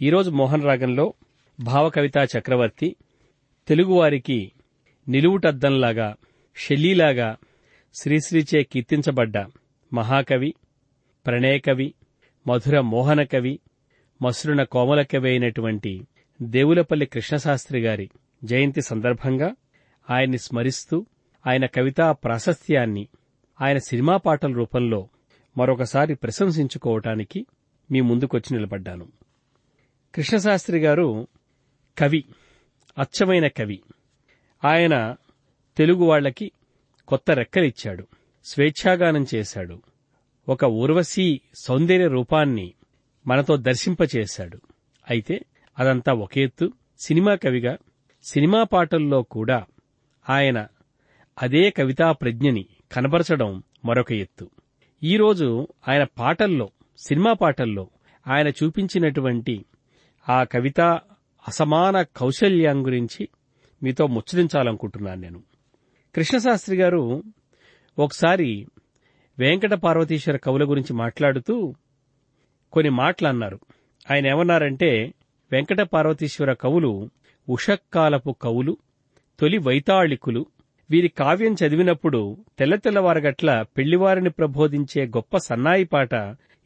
ఈరోజు మోహన్ రాగంలో భావకవితా చక్రవర్తి తెలుగువారికి నిలువుటద్దంలాగా షెల్లీలాగా శ్రీశ్రీచే కీర్తించబడ్డ మహాకవి ప్రణయకవి మధుర మోహనకవి మసురున కోమలకవి అయినటువంటి దేవులపల్లి కృష్ణశాస్త్రి గారి జయంతి సందర్భంగా ఆయన్ని స్మరిస్తూ ఆయన కవితా ప్రాశస్త్యాన్ని ఆయన సినిమా పాటల రూపంలో మరొకసారి ప్రశంసించుకోవటానికి మీ ముందుకొచ్చి నిలబడ్డాను. కృష్ణశాస్త్రి గారు కవి అచ్చమైన కవి. ఆయన తెలుగు వాళ్ళకి కొత్త రెక్కలిచ్చాడు స్వేచ్ఛాగానం చేశాడు. ఒక ఉర్వశీ సౌందర్య రూపాన్ని మనతో దర్శింపచేశాడు. అయితే అదంతా ఒక ఎత్తు సినిమా కవిగా సినిమా పాటల్లో కూడా ఆయన అదే కవితా ప్రజ్ఞని కనబరచడం మరొక ఎత్తు. ఈరోజు ఆయన పాటల్లో సినిమా పాటల్లో ఆయన చూపించినటువంటి ఆ కవిత అసమాన కౌశల్యం గురించి మీతో ముచ్చరించాలనుకుంటున్నాను నేను. కృష్ణశాస్త్రి గారు ఒకసారి వెంకట పార్వతీశ్వర కవుల గురించి మాట్లాడుతూ కొన్ని మాటలు అన్నారు. ఆయన ఏమన్నారంటే వెంకట పార్వతీశ్వర కవులు ఉషక్కాలపు కవులు తొలి వైతాళికులు. వీరి కావ్యం చదివినప్పుడు తెల్ల తెల్లవారగట్ల పెళ్ళివారిని ప్రబోధించే గొప్ప సన్నాయి పాట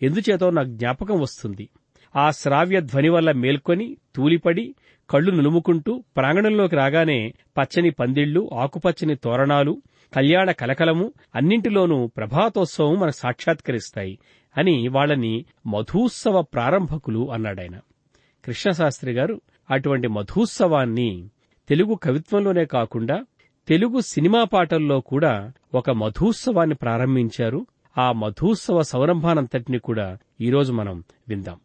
ఎందుచేతో నాకు జ్ఞాపకం వస్తుంది? ఆ శ్రావ్య ధ్వని వల్ల మేల్కొని తూలిపడి కళ్ళు నులుముకుంటూ ప్రాంగణంలోకి రాగానే పచ్చని పందిళ్ళు ఆకుపచ్చని తోరణాలు కళ్యాణ కలకలము అన్నింటిలోనూ ప్రభాతోత్సవం మనకు సాక్షాత్కరిస్తాయి అని వాళ్ళని మధూత్సవ ప్రారంభకులు అన్నాడాయన. కృష్ణశాస్త్రి గారు అటువంటి మధూత్సవాన్ని తెలుగు కవిత్వంలోనే కాకుండా తెలుగు సినిమా పాటల్లో కూడా ఒక మధూత్సవాన్ని ప్రారంభించారు. ఆ మధూత్సవ సౌరంభానంతటిని కూడా ఈరోజు మనం విందాం.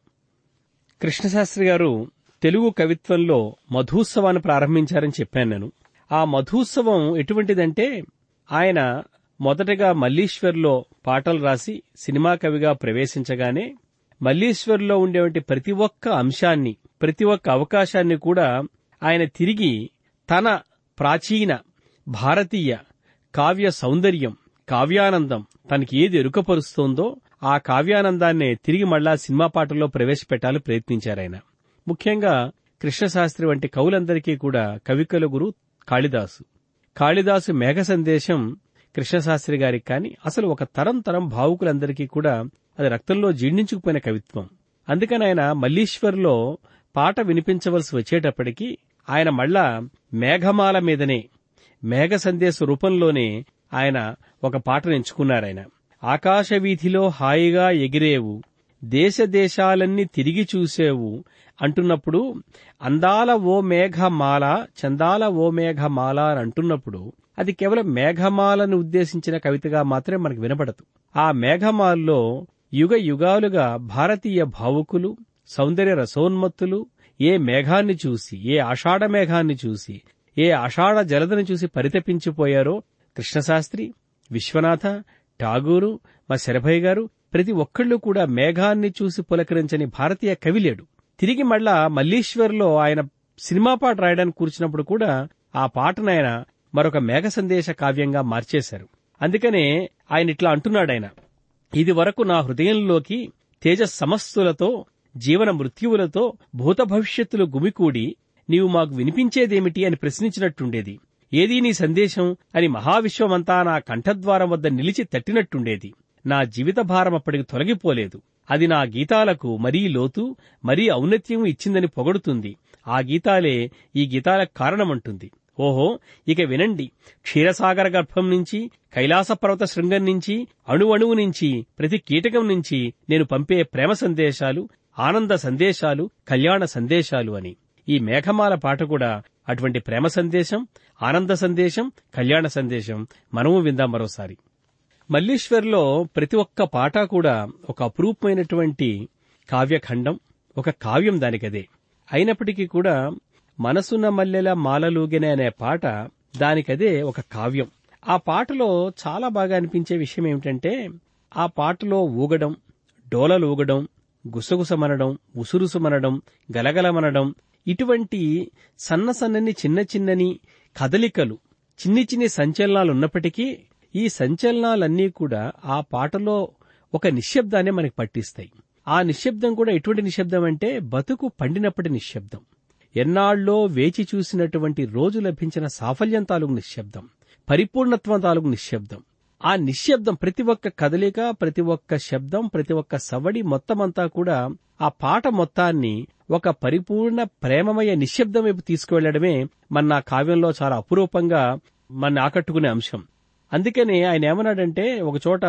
కృష్ణశాస్త్రి గారు తెలుగు కవిత్వంలో మధుత్సవాన్ని ప్రారంభించారని చెప్పాను నేను. ఆ మధుత్సవం ఎటువంటిదంటే ఆయన మొదటగా మల్లీశ్వర్లో పాటలు రాసి సినిమా కవిగా ప్రవేశించగానే మల్లీశ్వర్లో ఉండేవంటి ప్రతి ఒక్క అంశాన్ని ప్రతి ఒక్క అవకాశాన్ని కూడా ఆయన తిరిగి తన ప్రాచీన భారతీయ కావ్య సౌందర్యం కావ్యానందం తనకి ఏది ఎరుకపరుస్తోందో ఆ కావ్యానందాన్నే తిరిగి మళ్ళా సినిమా పాటల్లో ప్రవేశపెట్టాలని ప్రయత్నించారాయన. ముఖ్యంగా కృష్ణశాస్త్రి వంటి కవులందరికీ కూడా కవికల గురు కాళిదాసు. కాళిదాసు మేఘ సందేశం కృష్ణశాస్త్రి గారికి కాని అసలు ఒక తరం తరం భావుకులందరికీ కూడా అది రక్తంలో జీర్ణించుకుపోయిన కవిత్వం. అందుకని ఆయన మల్లీశ్వర్లో పాట వినిపించవలసి వచ్చేటప్పటికీ ఆయన మళ్ళా మేఘమాల మీదనే మేఘ సందేశ రూపంలోనే ఆయన ఒక పాటను ఎంచుకున్నారాయన. ఆకాశ వీధిలో హాయిగా ఎగిరేవు దేశదేశాలన్నీ తిరిగి చూసేవు అంటున్నప్పుడు అందాల ఓ మేఘమాల చందాల ఓ మేఘమాల అని అంటున్నప్పుడు అది కేవలం మేఘమాలను ఉద్దేశించిన కవితగా మాత్రమే మనకు వినపడదు ఆ మేఘమాల్లో యుగ యుగాలుగా భారతీయ భావుకులు సౌందర్య రసోన్మత్తులు ఏ మేఘాన్ని చూసి ఏ ఆషాఢ మేఘాన్ని చూసి ఏ ఆషాఢ జలదను చూసి పరితపించిపోయారో కృష్ణశాస్త్రి విశ్వనాథ ఠాగూరు మా శరభయ్య గారు ప్రతి ఒక్కళ్ళు కూడా మేఘాన్ని చూసి పులకరించని భారతీయ కవి లేడు తిరిగి మళ్ళా మల్లీశ్వర్లో ఆయన సినిమా పాట రాయడానికి కూర్చున్నప్పుడు కూడా ఆ పాటను ఆయన మరొక మేఘ సందేశ కావ్యంగా మార్చేశారు. అందుకనే ఆయన ఇట్లా అంటున్నాడాయన ఇది వరకు నా హృదయంలోకి తేజ సమస్తులతో జీవన మృత్యువులతో భూత భవిష్యత్తులు గుమికూడి నీవు మాకు వినిపించేదేమిటి అని ప్రశ్నించినట్టుండేది. ఏదీ నీ సందేశం అని మహావిశ్వమంతా నా కంఠద్వారం వద్ద నిలిచి తట్టినట్టుండేది. నా జీవిత భారం అప్పటికి తొలగిపోలేదు. అది నా గీతాలకు మరీ లోతు మరీ ఔన్నత్యం ఇచ్చిందని పొగడుతుంది. ఆ గీతాలే ఈ గీతాలకు కారణమంటుంది. ఓహో ఇక వినండి. క్షీరసాగర గర్భం నుంచి కైలాస పర్వత శృంగం నుంచి అణువణువు నుంచి ప్రతి కీటకం నుంచి నేను పంపే ప్రేమ సందేశాలు ఆనంద సందేశాలు కళ్యాణ సందేశాలు అని. ఈ మేఘమాల పాట కూడా అటువంటి ప్రేమ సందేశం ఆనంద సందేశం కళ్యాణ సందేశం. మనము విందాం మరోసారి. మల్లీశ్వర్లో ప్రతి ఒక్క పాట కూడా ఒక అపురూపమైనటువంటి కావ్యఖండం ఒక కావ్యం దానికదే. అయినప్పటికీ కూడా మనసున్న మల్లెల మాలలూగెనే అనే పాట దానికదే ఒక కావ్యం. ఆ పాటలో చాలా బాగా అనిపించే విషయం ఏమిటంటే ఆ పాటలో ఊగడం డోలలూగడం గుసగుసమనడం ఉసురుసుమనడం గలగలమనడం ఇటువంటి సన్న సన్నని చిన్న చిన్నని కదలికలు చిన్ని చిన్ని సంచలనాలు ఉన్నప్పటికీ ఈ సంచలనాలన్నీ కూడా ఆ పాటలో ఒక నిశ్శబ్దాన్ని మనకి పట్టిస్తాయి. ఆ ఆ నిశ్శబ్దం కూడా ఎటువంటి నిశ్శబ్దం అంటే బతుకు పండినప్పటి నిశ్శబ్దం. ఎన్నాళ్ళో వేచి చూసినటువంటి రోజు లభించిన సాఫల్యం తాలూకు నిశ్శబ్దం పరిపూర్ణత్వం తాలూకు నిశ్శబ్దం. ఆ నిశ్శబ్దం ప్రతి ఒక్క కదలిక ప్రతి ఒక్క శబ్దం ప్రతి ఒక్క సవడి మొత్తమంతా కూడా ఆ పాట మొత్తాన్ని ఒక పరిపూర్ణ ప్రేమమయ నిశ్శబ్దం వైపు తీసుకువెళ్ళడమే మన నా కావ్యంలో చాలా అపురూపంగా మన ఆకట్టుకునే అంశం. అందుకని ఆయన ఏమన్నాడంటే ఒక చోట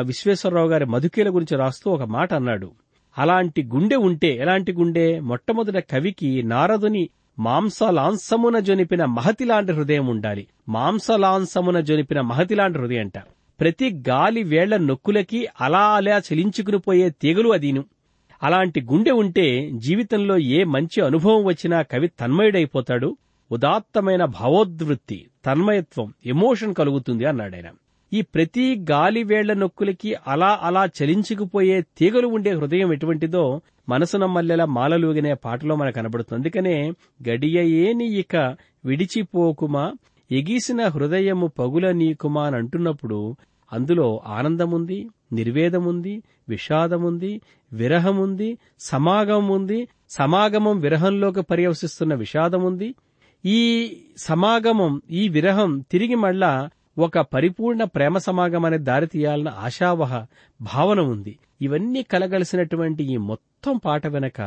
విశ్వేశ్వరరావు గారి మధుకీల గురించి రాస్తూ ఒక మాట అన్నాడు. అలాంటి గుండె ఉంటే ఎలాంటి గుండె? మొట్టమొదట కవికి నారదుని మాంసలాంసమున జొనిపిన మహతిలాంటి హృదయం ఉండాలి. మాంసలాంసమున జొనిపిన మహతిలాంటి హృదయం అంట. ప్రతి గాలి వేళ్ళ నొక్కులకి అలా అలా చలించుకుని పోయే తీగలు అదీను. అలాంటి గుండె ఉంటే జీవితంలో ఏ మంచి అనుభవం వచ్చినా కవి తన్మయుడైపోతాడు. ఉదాత్తమైన భావోద్వృత్తి తన్మయత్వం ఎమోషన్ కలుగుతుంది అన్నాడాయన. ఈ ప్రతి గాలి వేళ్ళ నొక్కులకి అలా అలా చలించుకుపోయే తీగలు ఉండే హృదయం ఎటువంటిదో మనసున మల్లెల మాలలూగినే పాటలో మనకు కనబడుతుంది. అందుకనే గడియ ఏని ఇక విడిచిపోకుమా ఎగీసిన హృదయము పగుల నీకుమా అని అంటున్నప్పుడు అందులో ఆనందముంది నిర్వేదముంది విషాదముంది విరహముంది సమాగమం ఉంది సమాగమం విరహంలోకి పర్యవసిస్తున్న విషాదముంది. ఈ సమాగమం ఈ విరహం తిరిగి మళ్ళా ఒక పరిపూర్ణ ప్రేమ సమాగమాన్ని దారితీయాలన్న ఆశావహ భావన ఉంది ఇవన్నీ కలగలిసినటువంటి ఈ మొత్తం పాట వెనక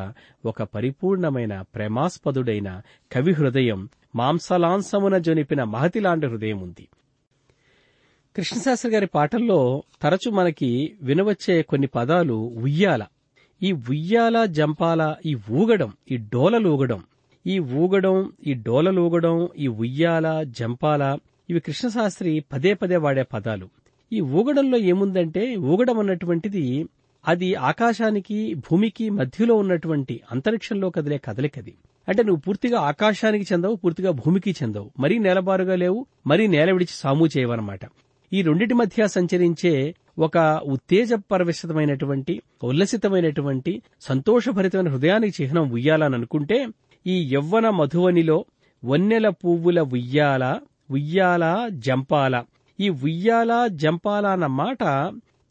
ఒక పరిపూర్ణమైన ప్రేమాస్పదుడైన కవి హృదయం మాంసలాంసమున జొనిపిన మహతిలాంటి హృదయం ఉంది కృష్ణశాస్త్రి గారి పాటల్లో తరచు మనకి వినవచ్చే కొన్ని పదాలు ఉయ్యాల. ఈ ఉయ్యాల జంపాల ఈ ఊగడం ఈ డోలలూగడం ఈ ఊగడం ఈ డోలలూగడం ఈ ఉయ్యాల జంపాల ఇవి కృష్ణశాస్త్రి పదే పదే వాడే పదాలు. ఈ ఊగడంలో ఏముందంటే ఊగడం అన్నటువంటిది అది ఆకాశానికి భూమికి మధ్యలో ఉన్నటువంటి అంతరిక్షంలో కదిలే కదలికది. అంటే నువ్వు పూర్తిగా ఆకాశానికి చెందవు పూర్తిగా భూమికి చెందవు. మరీ నేలబారుగా లేవు మరీ నేల విడిచి సాము చేయవన్నమాట. ఈ రెండిటి మధ్య సంచరించే ఒక ఉత్తేజపరవశితమైనటువంటి ఉల్లసితమైనటువంటి సంతోషభరితమైన హృదయానికి చిహ్నం ఉయ్యాలని అనుకుంటే ఈ యవ్వన మధువనిలో వన్నెల పువ్వుల ఉయ్యాల ఉయ్యాల జంపాల. ఈ ఉయ్యాల జంపాల అన్న మాట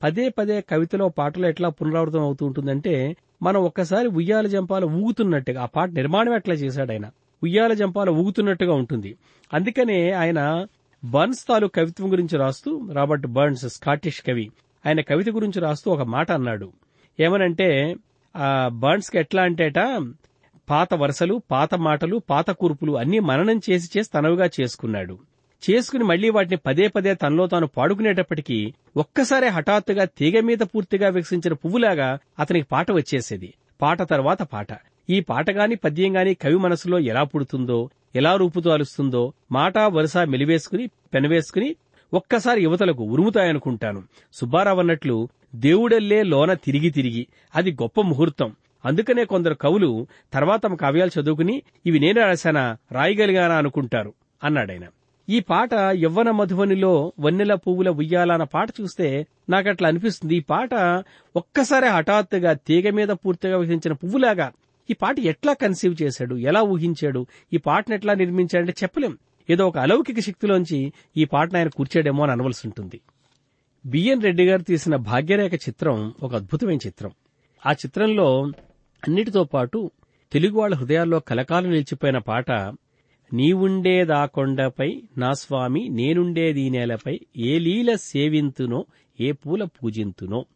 పదే పదే కవితలో పాటలో ఎట్లా పునరావృతం అవుతూ ఉంటుందంటే మనం ఒక్కసారి ఉయ్యాల జంపాల ఊగుతున్నట్టుగా ఆ పాట నిర్మాణం ఎట్లా చేశాడు ఆయన? ఉయ్యాల జంపాల ఊగుతున్నట్టుగా ఉంటుంది. అందుకనే ఆయన బర్న్స్ తాలూ కవిత్వం గురించి రాస్తూ రాబర్ట్ బర్న్స్ స్కాటిష్ కవి. ఆయన కవిత గురించి రాస్తూ ఒక మాట అన్నాడు. ఏమనంటే ఆ బర్న్స్కి ఎట్లా అంటేట పాత వరుసలు పాత మాటలు పాత కూర్పులు అన్నీ మననం చేసి చేసి తనవుగా చేసుకున్నాడు. చేసుకుని మళ్ళీ వాటిని పదే పదే తనలో తాను పాడుకునేటప్పటికీ ఒక్కసారే హఠాత్తుగా తీగ మీద పూర్తిగా వికసించిన పువ్వులాగా అతనికి పాట వచ్చేసేది. పాట తర్వాత పాట. ఈ పాట గాని పద్యం గాని కవి మనసులో ఎలా పుడుతుందో ఎలా రూపుదాలుస్తుందో మాట వరుస మెలివేసుకుని పెనవేసుకుని ఒక్కసారి యువతలకు ఉరుముతాయనుకుంటాను. సుబ్బారావు అన్నట్లు దేవుడెల్లే లోన తిరిగి తిరిగి. అది గొప్ప ముహూర్తం. అందుకనే కొందరు కవులు తర్వాత తమ కావ్యాలు చదువుకుని ఇవి నేను రాశానా రాయగలిగానా అనుకుంటారు అన్నాడాయన. ఈ పాట యవ్వన మధువనిలో వన్నెల పువ్వుల ఉయ్యాల అన్న పాట చూస్తే నాకట్లా అనిపిస్తుంది. ఈ పాట ఒక్కసారి హఠాత్తుగా తీగ మీద పూర్తిగా విధించిన పువ్వులాగా ఈ పాట ఎట్లా కన్సీవ్ చేశాడు? ఎలా ఊహించాడు? ఈ పాటను ఎట్లా నిర్మించాడంటే చెప్పలేం. ఏదో ఒక అలౌకిక శక్తిలోంచి ఈ పాటను ఆయన కూర్చాడేమో అని అనవలసి ఉంటుంది. బిఎన్ రెడ్డి గారు తీసిన భాగ్యరేఖ చిత్రం ఒక అద్భుతమైన చిత్రం. ఆ చిత్రంలో అన్నిటితో పాటు తెలుగు వాళ్ళ హృదయాల్లో కలకాలం నిలిచిపోయిన పాట నీవుండేదా కొండపై నా స్వామి నేనుండేది నేలపై ఏ లీల సేవింతునో ఏ పూల పూజింతునో.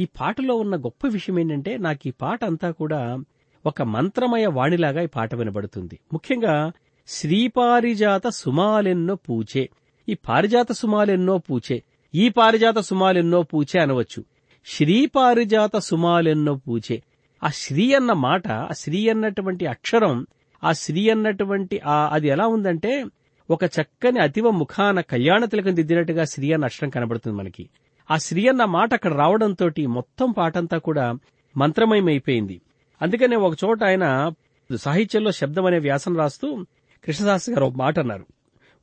ఈ పాటలో ఉన్న గొప్ప విషయం ఏంటంటే నాకు ఈ పాట అంతా కూడా ఒక మంత్రమయ వాణిలాగా ఈ పాట వినబడుతుంది. ముఖ్యంగా శ్రీపారిజాత సుమాలెన్నో పూచే. ఈ పారిజాత సుమాలెన్నో పూచే. ఈ పారిజాత సుమాలెన్నో పూచే అనవచ్చు. శ్రీపారిజాత సుమాలెన్నో పూచే. ఆ శ్రీ అన్న మాట ఆ శ్రీ అన్నటువంటి అక్షరం ఆ శ్రీ అన్నటువంటి ఆ అది ఎలా ఉందంటే ఒక చక్కని అతివ ముఖాన కళ్యాణ తిలకం దిద్దినట్టుగా శ్రీ అన్న అక్షరం కనబడుతుంది మనకి. ఆ శ్రీ అన్న మాట అక్కడ రావడంతో మొత్తం పాటంతా కూడా మంత్రమయమైపోయింది. అందుకనే ఒక చోట ఆయన సాహిత్యంలో శబ్దం అనే వ్యాసం రాస్తూ కృష్ణశాస్త్రి గారు ఒక మాట అన్నారు.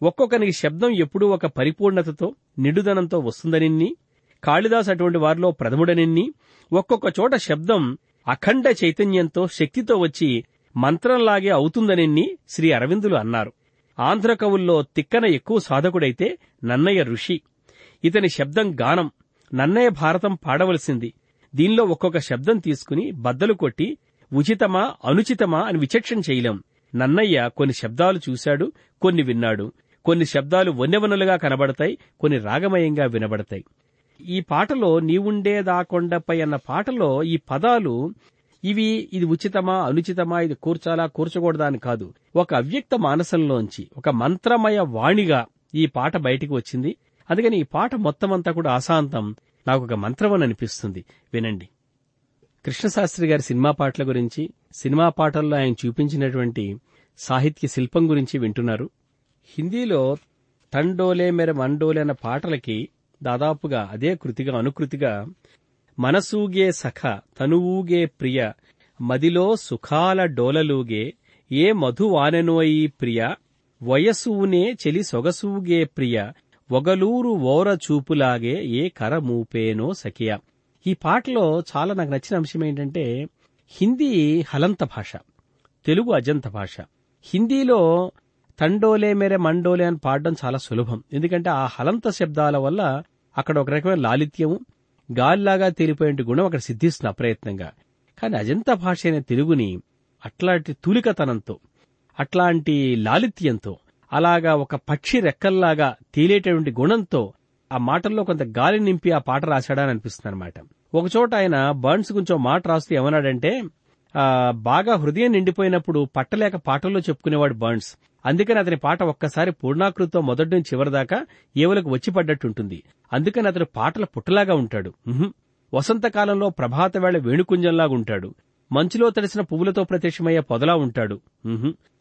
ఒక్కొక్కనికి శబ్దం ఎప్పుడూ ఒక పరిపూర్ణతతో నిండుదనంతో వస్తుందనిన్ని కాళిదాస్ అటువంటి వారిలో ప్రథముడనిన్ని ఒక్కొక్క చోట శబ్దం అఖండ చైతన్యంతో శక్తితో వచ్చి మంత్రంలాగే అవుతుందనిన్ని శ్రీ అరవిందులు అన్నారు. ఆంధ్ర కవుల్లో తిక్కన ఎక్కువ సాధకుడైతే నన్నయ్య ఋషి. ఇతని శబ్దం గానం. నన్నయ్య భారతం పాడవలసింది. దీనిలో ఒక్కొక్క శబ్దం తీసుకుని బద్దలు కొట్టి ఉచితమా అనుచితమా అని విచక్షణ చేయలేం. నన్నయ్య కొన్ని శబ్దాలు చూశాడు కొన్ని విన్నాడు. కొన్ని శబ్దాలు వన్యవనులుగా కనబడతాయి కొన్ని రాగమయంగా వినబడతాయి. ఈ పాటలో నీవుండేదాకొండపై అన్న పాటలో ఈ పదాలు ఇవి ఇది ఉచితమా అనుచితమా ఇది కూర్చాలా కూర్చకూడదా అని కాదు. ఒక అవ్యక్త మానసంలోంచి ఒక మంత్రమయ వాణిగా ఈ పాట బయటికి వచ్చింది. అందుకని ఈ పాట మొత్తం అంతా కూడా అశాంతం నాకు ఒక మంత్రం అని అనిపిస్తుంది. వినండి. కృష్ణశాస్త్రి గారి సినిమా పాటల గురించి సినిమా పాటల్లో ఆయన చూపించినటువంటి సాహిత్య శిల్పం గురించి వింటున్నారు. హిందీలో తండోలే మెర మండోలే అన్న పాటలకి దాదాపుగా అదే కృతిగా అనుకృతిగా మనసూగే సఖ తనువూగే ప్రియ మదిలో సుఖాల డోలలూగే ఏ మధువానెనోయి ప్రియ వయసూనే చెలి సొగసూగే ప్రియ ఒగలూరు ఓర చూపులాగే ఏ కరమూపేనో సఖియ. ఈ పాటలో చాలా నాకు నచ్చిన అంశం ఏంటంటే హిందీ హలంత భాష తెలుగు అజంత భాష. హిందీలో తండోలే మేరే మండోలే అని పాడడం చాలా సులభం. ఎందుకంటే ఆ హలంత శబ్దాల వల్ల అక్కడ ఒక రకమైన లాలిత్యము గాలిలాగా తేలిపోయే గుణం అక్కడ సిద్ధిస్తుంది అప్రయత్నంగా కానీ అజంత భాష అయిన తెలుగుని అట్లాంటి తూలికతనంతో అట్లాంటి లాలిత్యంతో అలాగా ఒక పక్షి రెక్కల్లాగా తేలేటటువంటి గుణంతో ఆ మాటల్లో కొంత గాలి నింపి ఆ పాట రాశాడని అనిపిస్తుంది అనమాట ఒకచోట ఆయన బర్న్స్ గురించి మాట రాస్తూ ఏమన్నాడంటే బాగా హృదయం నిండిపోయినప్పుడు పట్టలేక పాటల్లో చెప్పుకునేవాడు బర్న్స్. అందుకని అతని పాట ఒక్కసారి పూర్ణాకృతితో మొదటి నుంచి చివరిదాకా ఏవలకు వచ్చి పడ్డట్టుంటుంది అందుకని అతడు పాటల పుట్టలాగా ఉంటాడు. వసంతకాలంలో ప్రభాత వేళ వేణుకుంజంలాగా ఉంటాడు. మంచులో తడిసిన పువ్వులతో ప్రత్యక్షమయ్యే పొదలా ఉంటాడు.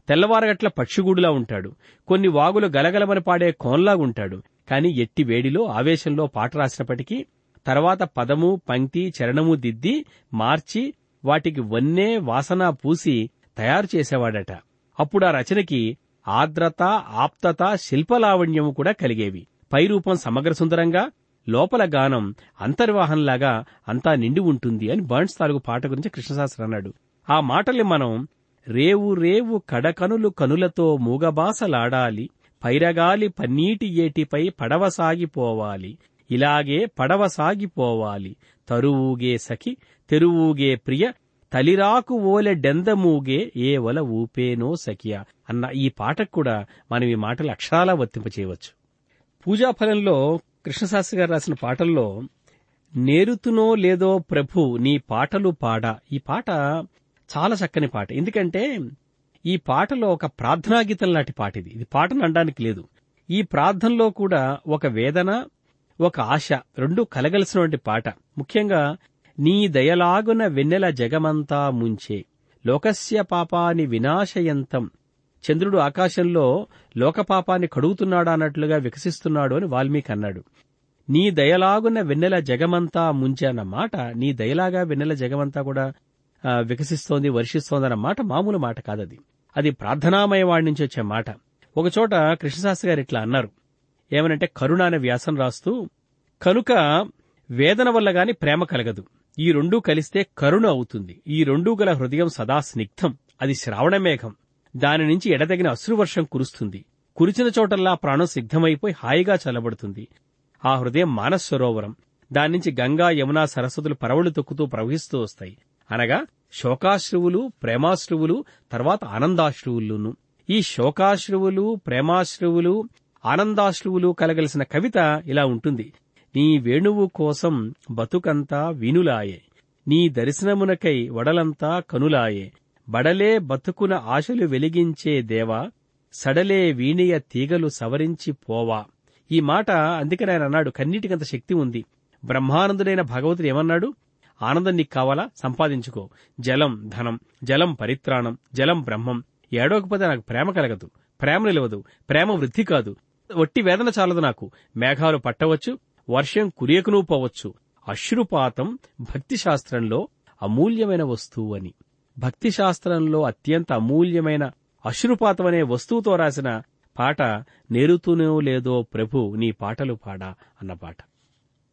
తెల్లవారగట్ల పక్షిగూడులా ఉంటాడు. కొన్ని వాగులు గలగలమని పాడే కోన్లాగుంటాడు కాని ఎట్టి వేడిలో ఆవేశంలో పాట రాసినప్పటికీ తర్వాత పదము పంక్తి చరణము దిద్ది మార్చి వాటికి వన్నే వాసన పూసి తయారు చేసేవాడట. అప్పుడు ఆ రచనకి ఆర్ద్రత ఆప్తత శిల్పలావణ్యము కూడా కలిగేవి. పై రూపం సమగ్ర సుందరంగా లోపల గానం అంతర్వాహంలాగా అంతా నిండి ఉంటుంది అని బర్న్స్ తాలూకు పాట గురించి కృష్ణశాస్త్రి అన్నాడు. ఆ మాటల్ని మనం రేవు రేవు కడకనులు కనులతో మూగబాసలాడాలి పైరగాలి పన్నీటి ఏటిపై పడవ సాగిపోవాలి. ఇలాగే పడవ సాగిపోవాలి. తరువూగే సఖి తెరువూగే ప్రియ తలిరాకు ఓలె డెందమూగే ఏ వల ఊపేనో సఖియా అన్న ఈ పాటకు కూడా మనం ఈ మాటలు అక్షరాలా వర్తింపచేయవచ్చు. పూజాఫలంలో కృష్ణశాస్త్రి గారు రాసిన పాటల్లో నేరుతునో లేదో ప్రభు నీ పాటలు పాడా. ఈ పాట చాలా చక్కని పాట. ఎందుకంటే ఈ పాటలో ఒక ప్రార్థనాగీతం లాంటి పాట ఇది ఇది పాటను అనడానికి లేదు. ఈ ప్రార్థనలో కూడా ఒక వేదన ఒక ఆశ రెండూ కలగలిసినటువంటి పాట. ముఖ్యంగా నీ దయలాగున వెన్నెల జగమంతా ముంచే లోకస్య పాపాని వినాశయంతం. చంద్రుడు ఆకాశంలో లోకపాపాన్ని కడుగుతున్నాడా అన్నట్లుగా వికసిస్తున్నాడు అని వాల్మీకి అన్నాడు. నీ దయలాగున వెన్నెల జగమంతా ముంచే అన్న మాట నీ దయలాగా వెన్నెల జగమంతా కూడా వికసిస్తోంది వర్షిస్తోంది అన్న మాట మామూలు మాట కాదది. అది ప్రార్థనామయవాడి నుంచి వచ్చే మాట. ఒకచోట కృష్ణశాస్త్రి గారు ఇట్లా అన్నారు. ఏమనంటే కరుణ అనే వ్యాసం రాస్తూ కనుక వేదన వల్ల గాని ప్రేమ కలగదు. ఈ రెండూ కలిస్తే కరుణ అవుతుంది. ఈ రెండూ గల హృదయం సదా స్నిగ్ధం. అది శ్రావణమేఘం దాని నుంచి ఎడతగిన అశ్రువర్షం కురుస్తుంది. కురిచిన చోటల్లా ప్రాణం సిద్ధమైపోయి హాయిగా చల్లబడుతుంది. ఆ హృదయం మానస్ సరోవరం. దాని నుంచి గంగా యమున సరస్వతులు పరవళ్ళు తొక్కుతూ ప్రవహిస్తూ వస్తాయి. అనగా శోకాశ్రువులు ప్రేమాశ్రువులు తర్వాత ఆనందాశ్రువులును. ఈ శోకాశ్రువులు ప్రేమాశ్రువులు ఆనందాశ్రువులు కలగలిసిన కవిత ఇలా ఉంటుంది. నీ వేణువు కోసం బతుకంతా వీనులాయే నీ దర్శనమునకై వడలంతా కనులాయే. బడలే బతుకున ఆశలు వెలిగించే దేవా సడలే వీణియ తీగలు సవరించి పోవా. ఈ మాట అందుకని ఆయన అన్నాడు కన్నీటికంత శక్తి ఉంది. బ్రహ్మానందుడైన భగవతుడు ఏమన్నాడు? ఆనందం నీకు కావాలా? సంపాదించుకో. జలం ధనం జలం పరిత్రాణం జలం బ్రహ్మం. ఏడవకపోతే నాకు ప్రేమ కలగదు. ప్రేమ నిలవదు. ప్రేమ వృద్ధి కాదు. ఒట్టి వేదన చాలదు నాకు. మేఘాలు పట్టవచ్చు. వర్షం కురియకునూ పోవచ్చు. అశ్రుపాతం భక్తి శాస్త్రంలో అమూల్యమైన వస్తువు అని. భక్తి శాస్త్రంలో అత్యంత అమూల్యమైన అశ్రుపాతం అనే వస్తువుతో రాసిన పాట నేరుతూనో లేదో ప్రభు నీ పాటలు పాడా అన్న పాట.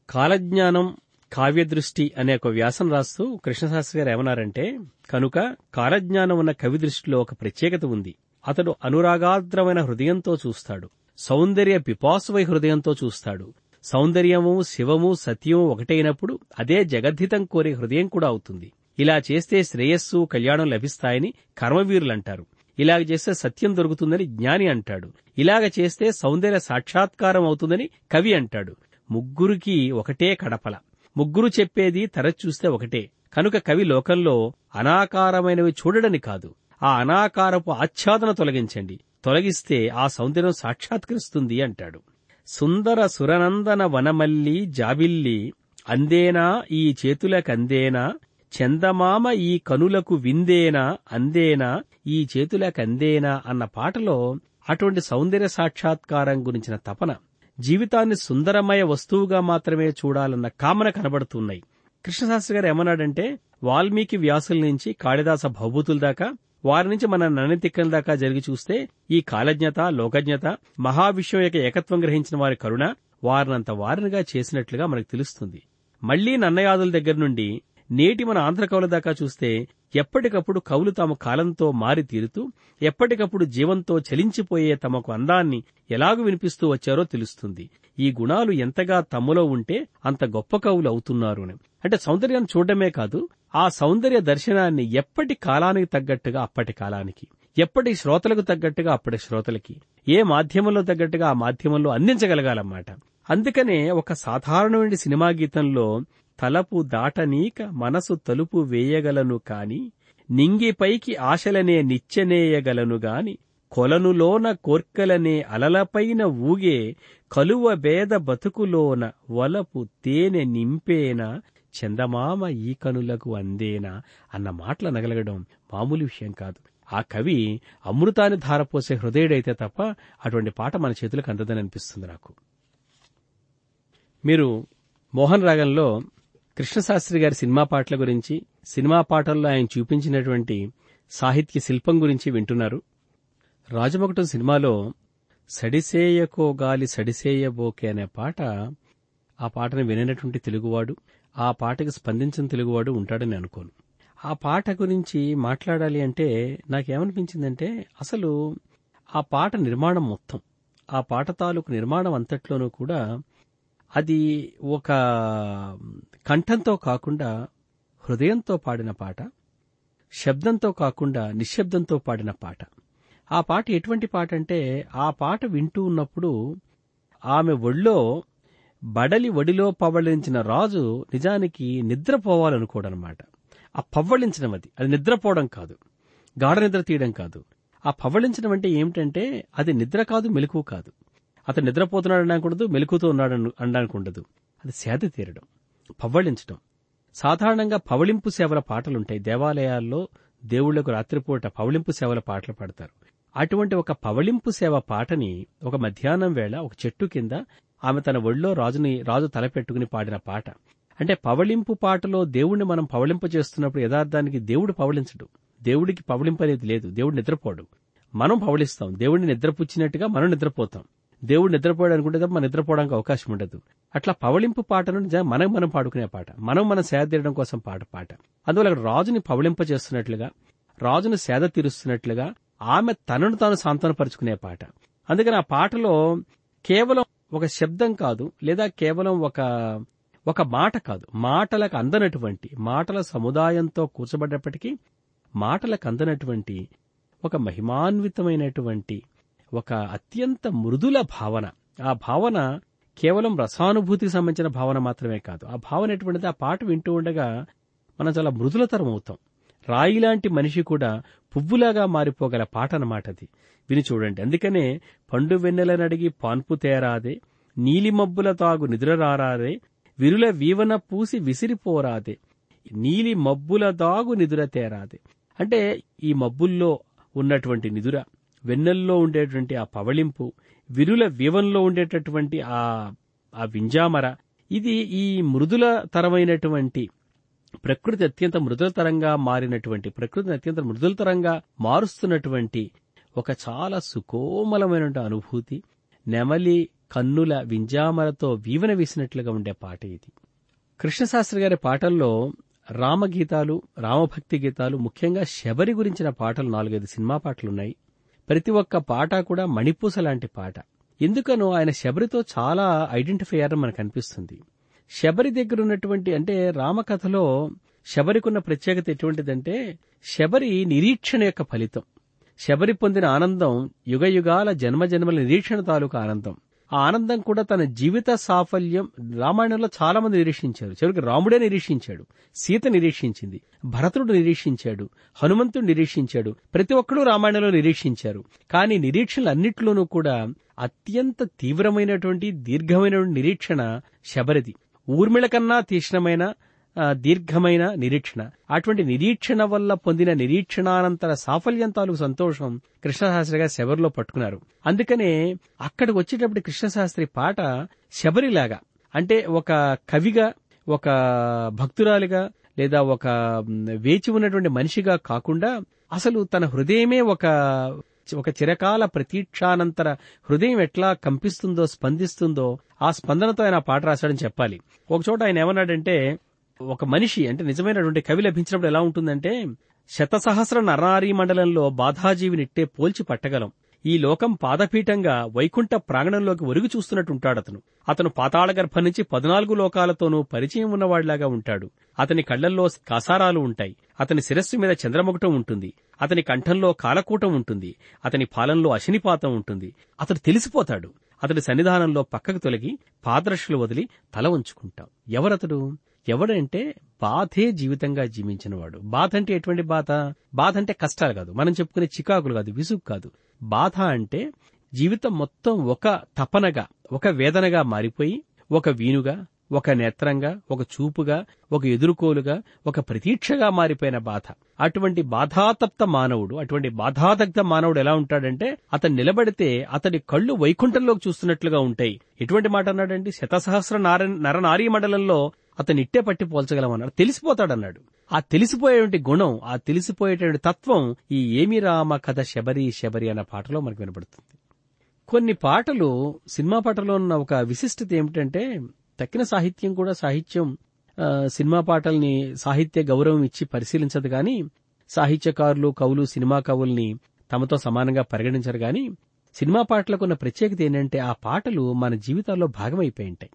కాలజ్ఞానం కావ్యదృష్టి అనే ఒక వ్యాసం రాస్తూ కృష్ణశాస్త్రి గారు ఏమన్నారంటే కనుక కాలజ్ఞానం ఉన్న కవి దృష్టిలో ఒక ప్రత్యేకత ఉంది. అతడు అనురాగాద్రమైన హృదయంతో చూస్తాడు. సౌందర్య పిపాసువై హృదయంతో చూస్తాడు. సౌందర్యము శివము సత్యము ఒకటైనప్పుడు అదే జగద్ధితం కోరే హృదయం కూడా అవుతుంది. ఇలా చేస్తే శ్రేయస్సు కళ్యాణం లభిస్తాయని కర్మవీరులంటారు. ఇలాగ చేస్తే సత్యం దొరుకుతుందని జ్ఞాని అంటాడు. ఇలాగ చేస్తే సౌందర్య సాక్షాత్కారం అవుతుందని కవి అంటాడు. ముగ్గురికి ఒకటే కడపల. ముగ్గురు చెప్పేది తరచూస్తే ఒకటే. కనుక కవి లోకంలో అనాకారమైనవి చూడడని కాదు. ఆ అనాకారపు ఆచ్ఛాదన తొలగించండి. తొలగిస్తే ఆ సౌందర్యం సాక్షాత్కరిస్తుంది అంటాడు. సుందర సురనందన వనమల్లి జాబిల్లి అందేనా ఈ చేతులకందేనా చందమామ ఈ కనులకు విందేనా అందేనా? ఈ చేతులకందేనా అన్న పాటలో అటువంటి సౌందర్య సాక్షాత్కారం గురించిన తపన జీవితాన్ని సుందరమయ వస్తువుగా మాత్రమే చూడాలన్న కామన కనబడుతున్నాయి. కృష్ణశాస్త్రి గారు ఏమన్నాడంటే వాల్మీకి వ్యాసుల నుంచి కాళిదాస భౌభూతుల దాకా వారి నుంచి మన నన్నతిక్కల దాకా జరిగి చూస్తే ఈ కాలజ్ఞత లోకజ్ఞత మహావిశ్వం యొక్క ఏకత్వం గ్రహించిన వారి కరుణ వారినంత వారినిగా చేసినట్లుగా మనకు తెలుస్తుంది. మళ్ళీ నన్నయాదుల దగ్గర నుండి నేటి మన ఆంధ్ర కవుల దాకా చూస్తే ఎప్పటికప్పుడు కవులు తమ కాలంతో మారి తీరుతూ ఎప్పటికప్పుడు జీవంతో చలించిపోయే తమకు అందాన్ని ఎలాగు వినిపిస్తూ వచ్చారో తెలుస్తుంది. ఈ గుణాలు ఎంతగా తమ్ములో ఉంటే అంత గొప్ప కవులు అవుతున్నారు అని అంటే సౌందర్యాన్ని చూడడమే కాదు ఆ సౌందర్య దర్శనాన్ని ఎప్పటి కాలానికి తగ్గట్టుగా అప్పటి కాలానికి ఎప్పటి శ్రోతలకు తగ్గట్టుగా అప్పటి శ్రోతలకి ఏ మాధ్యమంలో తగ్గట్టుగా ఆ మాధ్యమంలో అందించగలగాలన్నమాట. అందుకనే ఒక సాధారణమైన సినిమా గీతంలో తలపు దాటనీక మనసు తలుపు వేయగలను కాని నింగిపైకి ఆశలనే నిచ్చెనేయగలనుగాని కొలనులోన కోర్కలనే అలలపైన ఊగే కలువ బేద బతుకులోన వలపు తేనె నింపేన చందమామ ఈ కనులకు అందేనా అన్న మాటలు నగలగడం మామూలు విషయం కాదు. ఆ కవి అమృతాన్ని ధారపోసే హృదయుడైతే తప్ప అటువంటి పాట మన చేతులకు అందదని అనిపిస్తుంది నాకు. మీరు మోహన్ రాగంలో కృష్ణశాస్త్రి గారి సినిమా పాటల గురించి సినిమా పాటల్లో ఆయన చూపించినటువంటి సాహిత్య శిల్పం గురించి వింటున్నారు. రాజమొకటం సినిమాలో సడిసేయకో గాలి సడిసేయబోకే అనే పాట ఆ పాటను విననటువంటి తెలుగువాడు ఆ పాటకు స్పందించిన తెలుగువాడు ఉంటాడని అనుకోను. ఆ పాట గురించి మాట్లాడాలి అంటే నాకేమనిపించిందంటే అసలు ఆ పాట నిర్మాణం మొత్తం ఆ పాట తాలూకు నిర్మాణం అంతట్లోనూ కూడా అది ఒక కంఠంతో కాకుండా హృదయంతో పాడిన పాట శబ్దంతో కాకుండా నిశ్శబ్దంతో పాడిన పాట. ఆ పాట ఎటువంటి పాట అంటే ఆ పాట వింటూ ఉన్నప్పుడు ఆమె ఒళ్ళో బడలి ఒడిలో పవళించిన రాజు నిజానికి నిద్రపోవాలనుకోడనమాట. ఆ పవ్వళించడం అది. అది నిద్రపోవడం కాదు. గాఢ నిద్ర తీయడం కాదు. ఆ పవ్వళించడం అంటే ఏమిటంటే అది నిద్ర కాదు మెలకువ కాదు. అతను నిద్రపోతున్నాడు అనకూడదు మెలకుతో ఉన్నాడు అనడానికి ఉండదు. అది సేద తీరడం పవ్వళించడం. సాధారణంగా పవళింపు సేవల పాటలుంటాయి. దేవాలయాల్లో దేవుళ్ళకు రాత్రిపూట పవళింపు సేవల పాటలు పాడతారు. అటువంటి ఒక పవళింపు సేవ పాటని ఒక మధ్యాహ్నం వేళ ఒక చెట్టు కింద ఆమె తన ఒళ్ళో రాజుని రాజు తలపెట్టుకుని పాడిన పాట. అంటే పవళింపు పాటలో దేవుణ్ణి మనం పవళింపు చేస్తున్నప్పుడు యథార్థానికి దేవుడు పవళించడు. దేవుడికి పవళింపనేది లేదు. దేవుడు నిద్రపోడు. మనం పవళిస్తాం. దేవుడిని నిద్రపుచ్చినట్టుగా మనం నిద్రపోతాం. దేవుడు నిద్రపోయాడు అనుకుంటే తప్ప మనం నిద్రపోవడానికి అవకాశం ఉండదు. అట్లా పవళింపు పాటను నుండి మనం మనం పాడుకునే పాట. మనం మనం సేద తీయడం కోసం పాట పాట. అందువల్ల అక్కడ రాజుని పవళింప చేస్తున్నట్లుగా రాజును సేద తీరుస్తున్నట్లుగా ఆమె తనను తాను సాంతనపరుచుకునే పాట. అందుకని ఆ పాటలో కేవలం ఒక శబ్దం కాదు లేదా కేవలం ఒక ఒక మాట కాదు. మాటలకు అందనటువంటి మాటల సముదాయంతో కూర్చబడ్డప్పటికీ మాటలకు అందనటువంటి ఒక మహిమాన్వితమైనటువంటి ఒక అత్యంత మృదుల భావన. ఆ భావన కేవలం రసానుభూతికి సంబంధించిన భావన మాత్రమే కాదు. ఆ భావన ఎటువంటిది? ఆ పాట వింటూ ఉండగా మనం చాలా మృదులతరం అవుతాం. రాయిలాంటి మనిషి కూడా పువ్వులాగా మారిపోగల పాట అన్నమాట అది. విని చూడండి. అందుకనే పండు వెన్నెలనడిగి పాన్పు తేరాదే నీలిమబ్బుల తాగు నిద్రరారాదే విరుల వీవన పూసి విసిరిపోరాదే నీలి మబ్బుల దాగు నిదుర తేరాదే. అంటే ఈ మబ్బుల్లో ఉన్నటువంటి నిదుర వెన్నెల్లో ఉండేటువంటి ఆ పవళింపు విరుల వీవంలో ఉండేటటువంటి ఆ ఆ వింజామర ఇది ఈ మృదుల తరమైనటువంటి ప్రకృతి అత్యంత మృదులతరంగా మారినటువంటి ప్రకృతిని అత్యంత మృదులతరంగా మారుస్తున్నటువంటి ఒక చాలా సుకోమలమైన అనుభూతి. నెమలి కన్నుల వింజామరతో వీవన వేసినట్లుగా ఉండే పాట ఇది. కృష్ణశాస్త్రి గారి పాటల్లో రామగీతాలు రామభక్తి గీతాలు ముఖ్యంగా శబరి గురించిన పాటలు నాలుగైదు సినిమా పాటలున్నాయి. ప్రతి ఒక్క పాట కూడా మణిపూస లాంటి పాట. ఎందుకనో ఆయన శబరితో చాలా ఐడెంటిఫై అయ్యారని మనకు అనిపిస్తుంది. శబరి దగ్గర ఉన్నటువంటి అంటే రామకథలో శబరికున్న ప్రత్యేకత ఎటువంటిదంటే శబరి నిరీక్షణ యొక్క ఫలితం. శబరి పొందిన ఆనందం యుగయుగాల జన్మజన్మల జన్మ జన్మల నిరీక్షణ తాలూకు ఆనందం. ఆ ఆనందం కూడా తన జీవిత సాఫల్యం రామాయణంలో చాలా మంది నిరీక్షించారు. చివరికి రాముడే నిరీక్షించాడు సీత నిరీక్షించింది భరతుడు నిరీక్షించాడు హనుమంతుడు నిరీక్షించాడు ప్రతి ఒక్కరూ రామాయణంలో నిరీక్షించారు. కానీ నిరీక్షణలన్నిట్లోనూ కూడా అత్యంత తీవ్రమైనటువంటి దీర్ఘమైనటువంటి నిరీక్షణ శబరిది. ఊర్మిళ కన్నా తీక్ష్ణమైన దీర్ఘమైన నిరీక్షణ. అటువంటి నిరీక్షణ వల్ల పొందిన నిరీక్షణానంతర సాఫల్యం తాలూకు సంతోషం కృష్ణశాస్త్రి గారు శబరిలో పట్టుకున్నారు. అందుకనే అక్కడికి వచ్చేటప్పుడు కృష్ణశాస్త్రి పాట శబరిలాగా. అంటే ఒక కవిగా ఒక భక్తురాలిగా లేదా ఒక వేచి ఉన్నటువంటి మనిషిగా కాకుండా అసలు తన హృదయమే ఒక ఒక చిరకాల ప్రతీక్షానంతర హృదయం ఎట్లా కంపిస్తుందో స్పందిస్తుందో ఆ స్పందనతో ఆయన పాట రాశాడని చెప్పాలి. ఒకచోట ఆయన ఏమన్నాడంటే ఒక మనిషి అంటే నిజమైనటువంటి కవి లభించినప్పుడు ఎలా ఉంటుందంటే శతసహస్ర నరారీ మండలంలో బాధాజీవినిట్టే పోల్చి పట్టగలం. ఈ లోకం పాదపీఠంగా వైకుంఠ ప్రాంగణంలోకి ఒరుగు చూస్తున్నట్టు ఉంటాడు అతను. అతను పాతాళ గర్భం నుంచి పద్నాలుగు లోకాలతోనూ పరిచయం ఉన్నవాడిలాగా ఉంటాడు. అతని కళ్ళల్లో కాసారాలు ఉంటాయి. అతని శిరస్సు మీద చంద్రముఖటం ఉంటుంది. అతని కంఠంలో కాలకూటం ఉంటుంది. అతని పాలంలో అశనిపాతం ఉంటుంది. అతడు తెలిసిపోతాడు. అతడి సన్నిధానంలో పక్కకు తొలగి పాదరక్షలు వదిలి తల ఉంచుకుంటాం ఎవరతడు? ఎవడంటే బాధే జీవితంగా జీవించినవాడు. బాధ అంటే ఎటువంటి బాధ? బాధ అంటే కష్టాలు కాదు. మనం చెప్పుకునే చికాకులు కాదు విసుగు కాదు. బాధ అంటే జీవితం మొత్తం ఒక తపనగా ఒక వేదనగా మారిపోయి ఒక వీనుగా ఒక నేత్రంగా ఒక చూపుగా ఒక ఎదుర్కోలుగా ఒక ప్రతీక్షగా మారిపోయిన బాధ. అటువంటి బాధాతప్త మానవుడు అటువంటి బాధాదగ్ధ మానవుడు ఎలా ఉంటాడంటే అతను నిలబడితే అతడి కళ్ళు వైకుంఠంలోకి చూస్తున్నట్లుగా ఉంటాయి. ఎటువంటి మాట అన్నాడండి? శతసహస్ర నార నరనారీ మండలంలో అతను ఇట్టే పట్టి పోల్చగలమన్నాడు. తెలిసిపోతాడన్నాడు. ఆ తెలిసిపోయేటువంటి గుణం ఆ తెలిసిపోయేటువంటి తత్వం ఈ ఏమి రామ కథ శబరి శబరి అన్న పాటలో మనకు వినపడుతుంది. కొన్ని పాటలు సినిమా పాటలో ఉన్న ఒక విశిష్టత ఏమిటంటే తక్కిన సాహిత్యం కూడా సాహిత్యం సినిమా పాటల్ని సాహిత్య గౌరవం ఇచ్చి పరిశీలించదు గాని సాహిత్యకారులు కవులు సినిమా కవుల్ని తమతో సమానంగా పరిగణించరు గాని సినిమా పాటలకు ఉన్న ప్రత్యేకత ఏంటంటే ఆ పాటలు మన జీవితాల్లో భాగమైపోయి ఉంటాయి.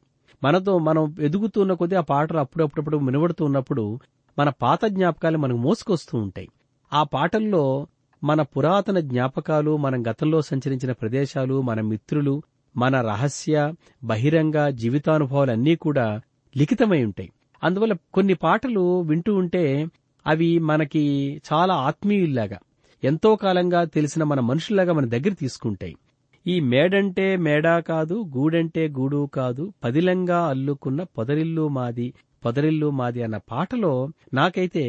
మనతో మనం ఎదుగుతున్న కొద్దీ ఆ పాటలు అప్పుడప్పుడప్పుడు వినబడుతూ ఉన్నప్పుడు మన పాత జ్ఞాపకాలు మనకు మోసుకొస్తూ ఉంటాయి. ఆ పాటల్లో మన పురాతన జ్ఞాపకాలు మనం గతంలో సంచరించిన ప్రదేశాలు మన మిత్రులు మన రహస్య బహిరంగ జీవితానుభవాలు అన్నీ కూడా లిఖితమై ఉంటాయి. అందువల్ల కొన్ని పాటలు వింటూ ఉంటే అవి మనకి చాలా ఆత్మీయుల్లాగా ఎంతో కాలంగా తెలిసిన మన మనుషుల్లాగా మన దగ్గర తీసుకుంటాయి. ఈ మేడంటే మేడా కాదు గూడంటే గూడు కాదు పదిలంగా అల్లుకున్న పొదరిల్లు మాది పొదరిల్లు మాది అన్న పాటలో నాకైతే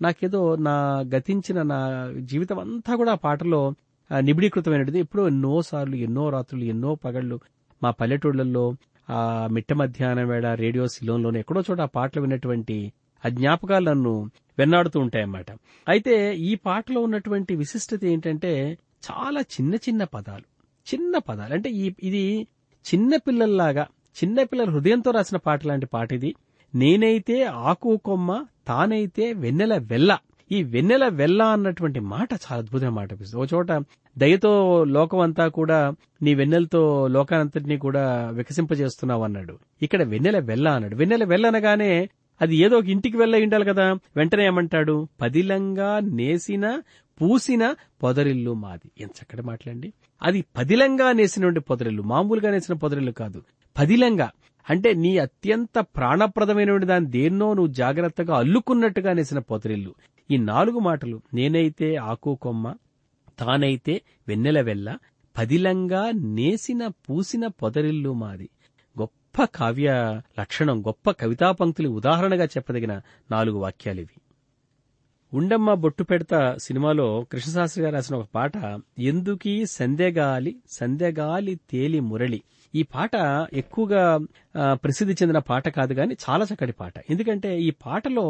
నాకేదో నా గతించిన నా జీవితం అంతా కూడా ఆ పాటలో నిబిడీకృతమైనది ఎప్పుడో ఎన్నో సార్లు ఎన్నో రాత్రులు ఎన్నో పగళ్ళు మా పల్లెటూళ్ళల్లో ఆ మిట్ట మధ్యాహ్నం వేళ రేడియో సిలోన్లోనే ఎక్కడో చోట ఆ పాటలు విన్నటువంటి ఆ జ్ఞాపకాలు నన్ను వెన్నాడుతూ ఉంటాయన్నమాట. అయితే ఈ పాటలో ఉన్నటువంటి విశిష్టత ఏంటంటే చాలా చిన్న చిన్న పదాలు. చిన్న పదాలు. అంటే ఈ ఇది చిన్న పిల్లల్లాగా చిన్న పిల్లల హృదయంతో రాసిన పాట లాంటి పాట ఇది. నేనైతే ఆకు కొమ్మ తానైతే వెన్నెల వెల్ల. ఈ వెన్నెల వెల్ల అన్నటువంటి మాట చాలా అద్భుతమైన మాట అనిపిస్తుంది. ఓ చోట దయతో లోకం అంతా కూడా నీ వెన్నెలతో లోకానంతటినీ కూడా వికసింపజేస్తున్నావు అన్నాడు. ఇక్కడ వెన్నెల వెల్ల అన్నాడు. వెన్నెల వెల్ల అనగానే అది ఏదో ఒక ఇంటికి వెళ్ళ ఉండాలి కదా. వెంటనే ఏమంటాడు? పదిలంగా నేసిన పూసిన పొదరిల్లు మాది. ఎంత చక్కటి మాట్లాడండి అది పదిలంగా నేసినటువంటి పొదరిల్లు. మామూలుగా నేసిన పొదరిల్లు కాదు. పదిలంగా. అంటే నీ అత్యంత ప్రాణప్రదమైనటువంటి దాని దేన్నో నువ్వు జాగ్రత్తగా అల్లుకున్నట్టుగా నేసిన పొదరిల్లు. ఈ నాలుగు మాటలు నేనైతే ఆకు కొమ్మ తానైతే వెన్నెల వెల్ల పదిలంగా నేసిన పూసిన పొదరిల్లు మాది. గొప్ప కావ్య లక్షణం గొప్ప కవితా పంక్తులు ఉదాహరణగా చెప్పదగిన నాలుగు వాక్యాలివి ఉండమ్మ బొట్టు పెడత సినిమాలో కృష్ణశాస్త్రి గారు రాసిన ఒక పాట ఎందుకీ సందేగాలి సందేగాలి తేలి మురళి ఈ పాట ఎక్కువగా ప్రసిద్ధి చెందిన పాట కాదు గాని చాలా చక్కటి పాట. ఎందుకంటే ఈ పాటలో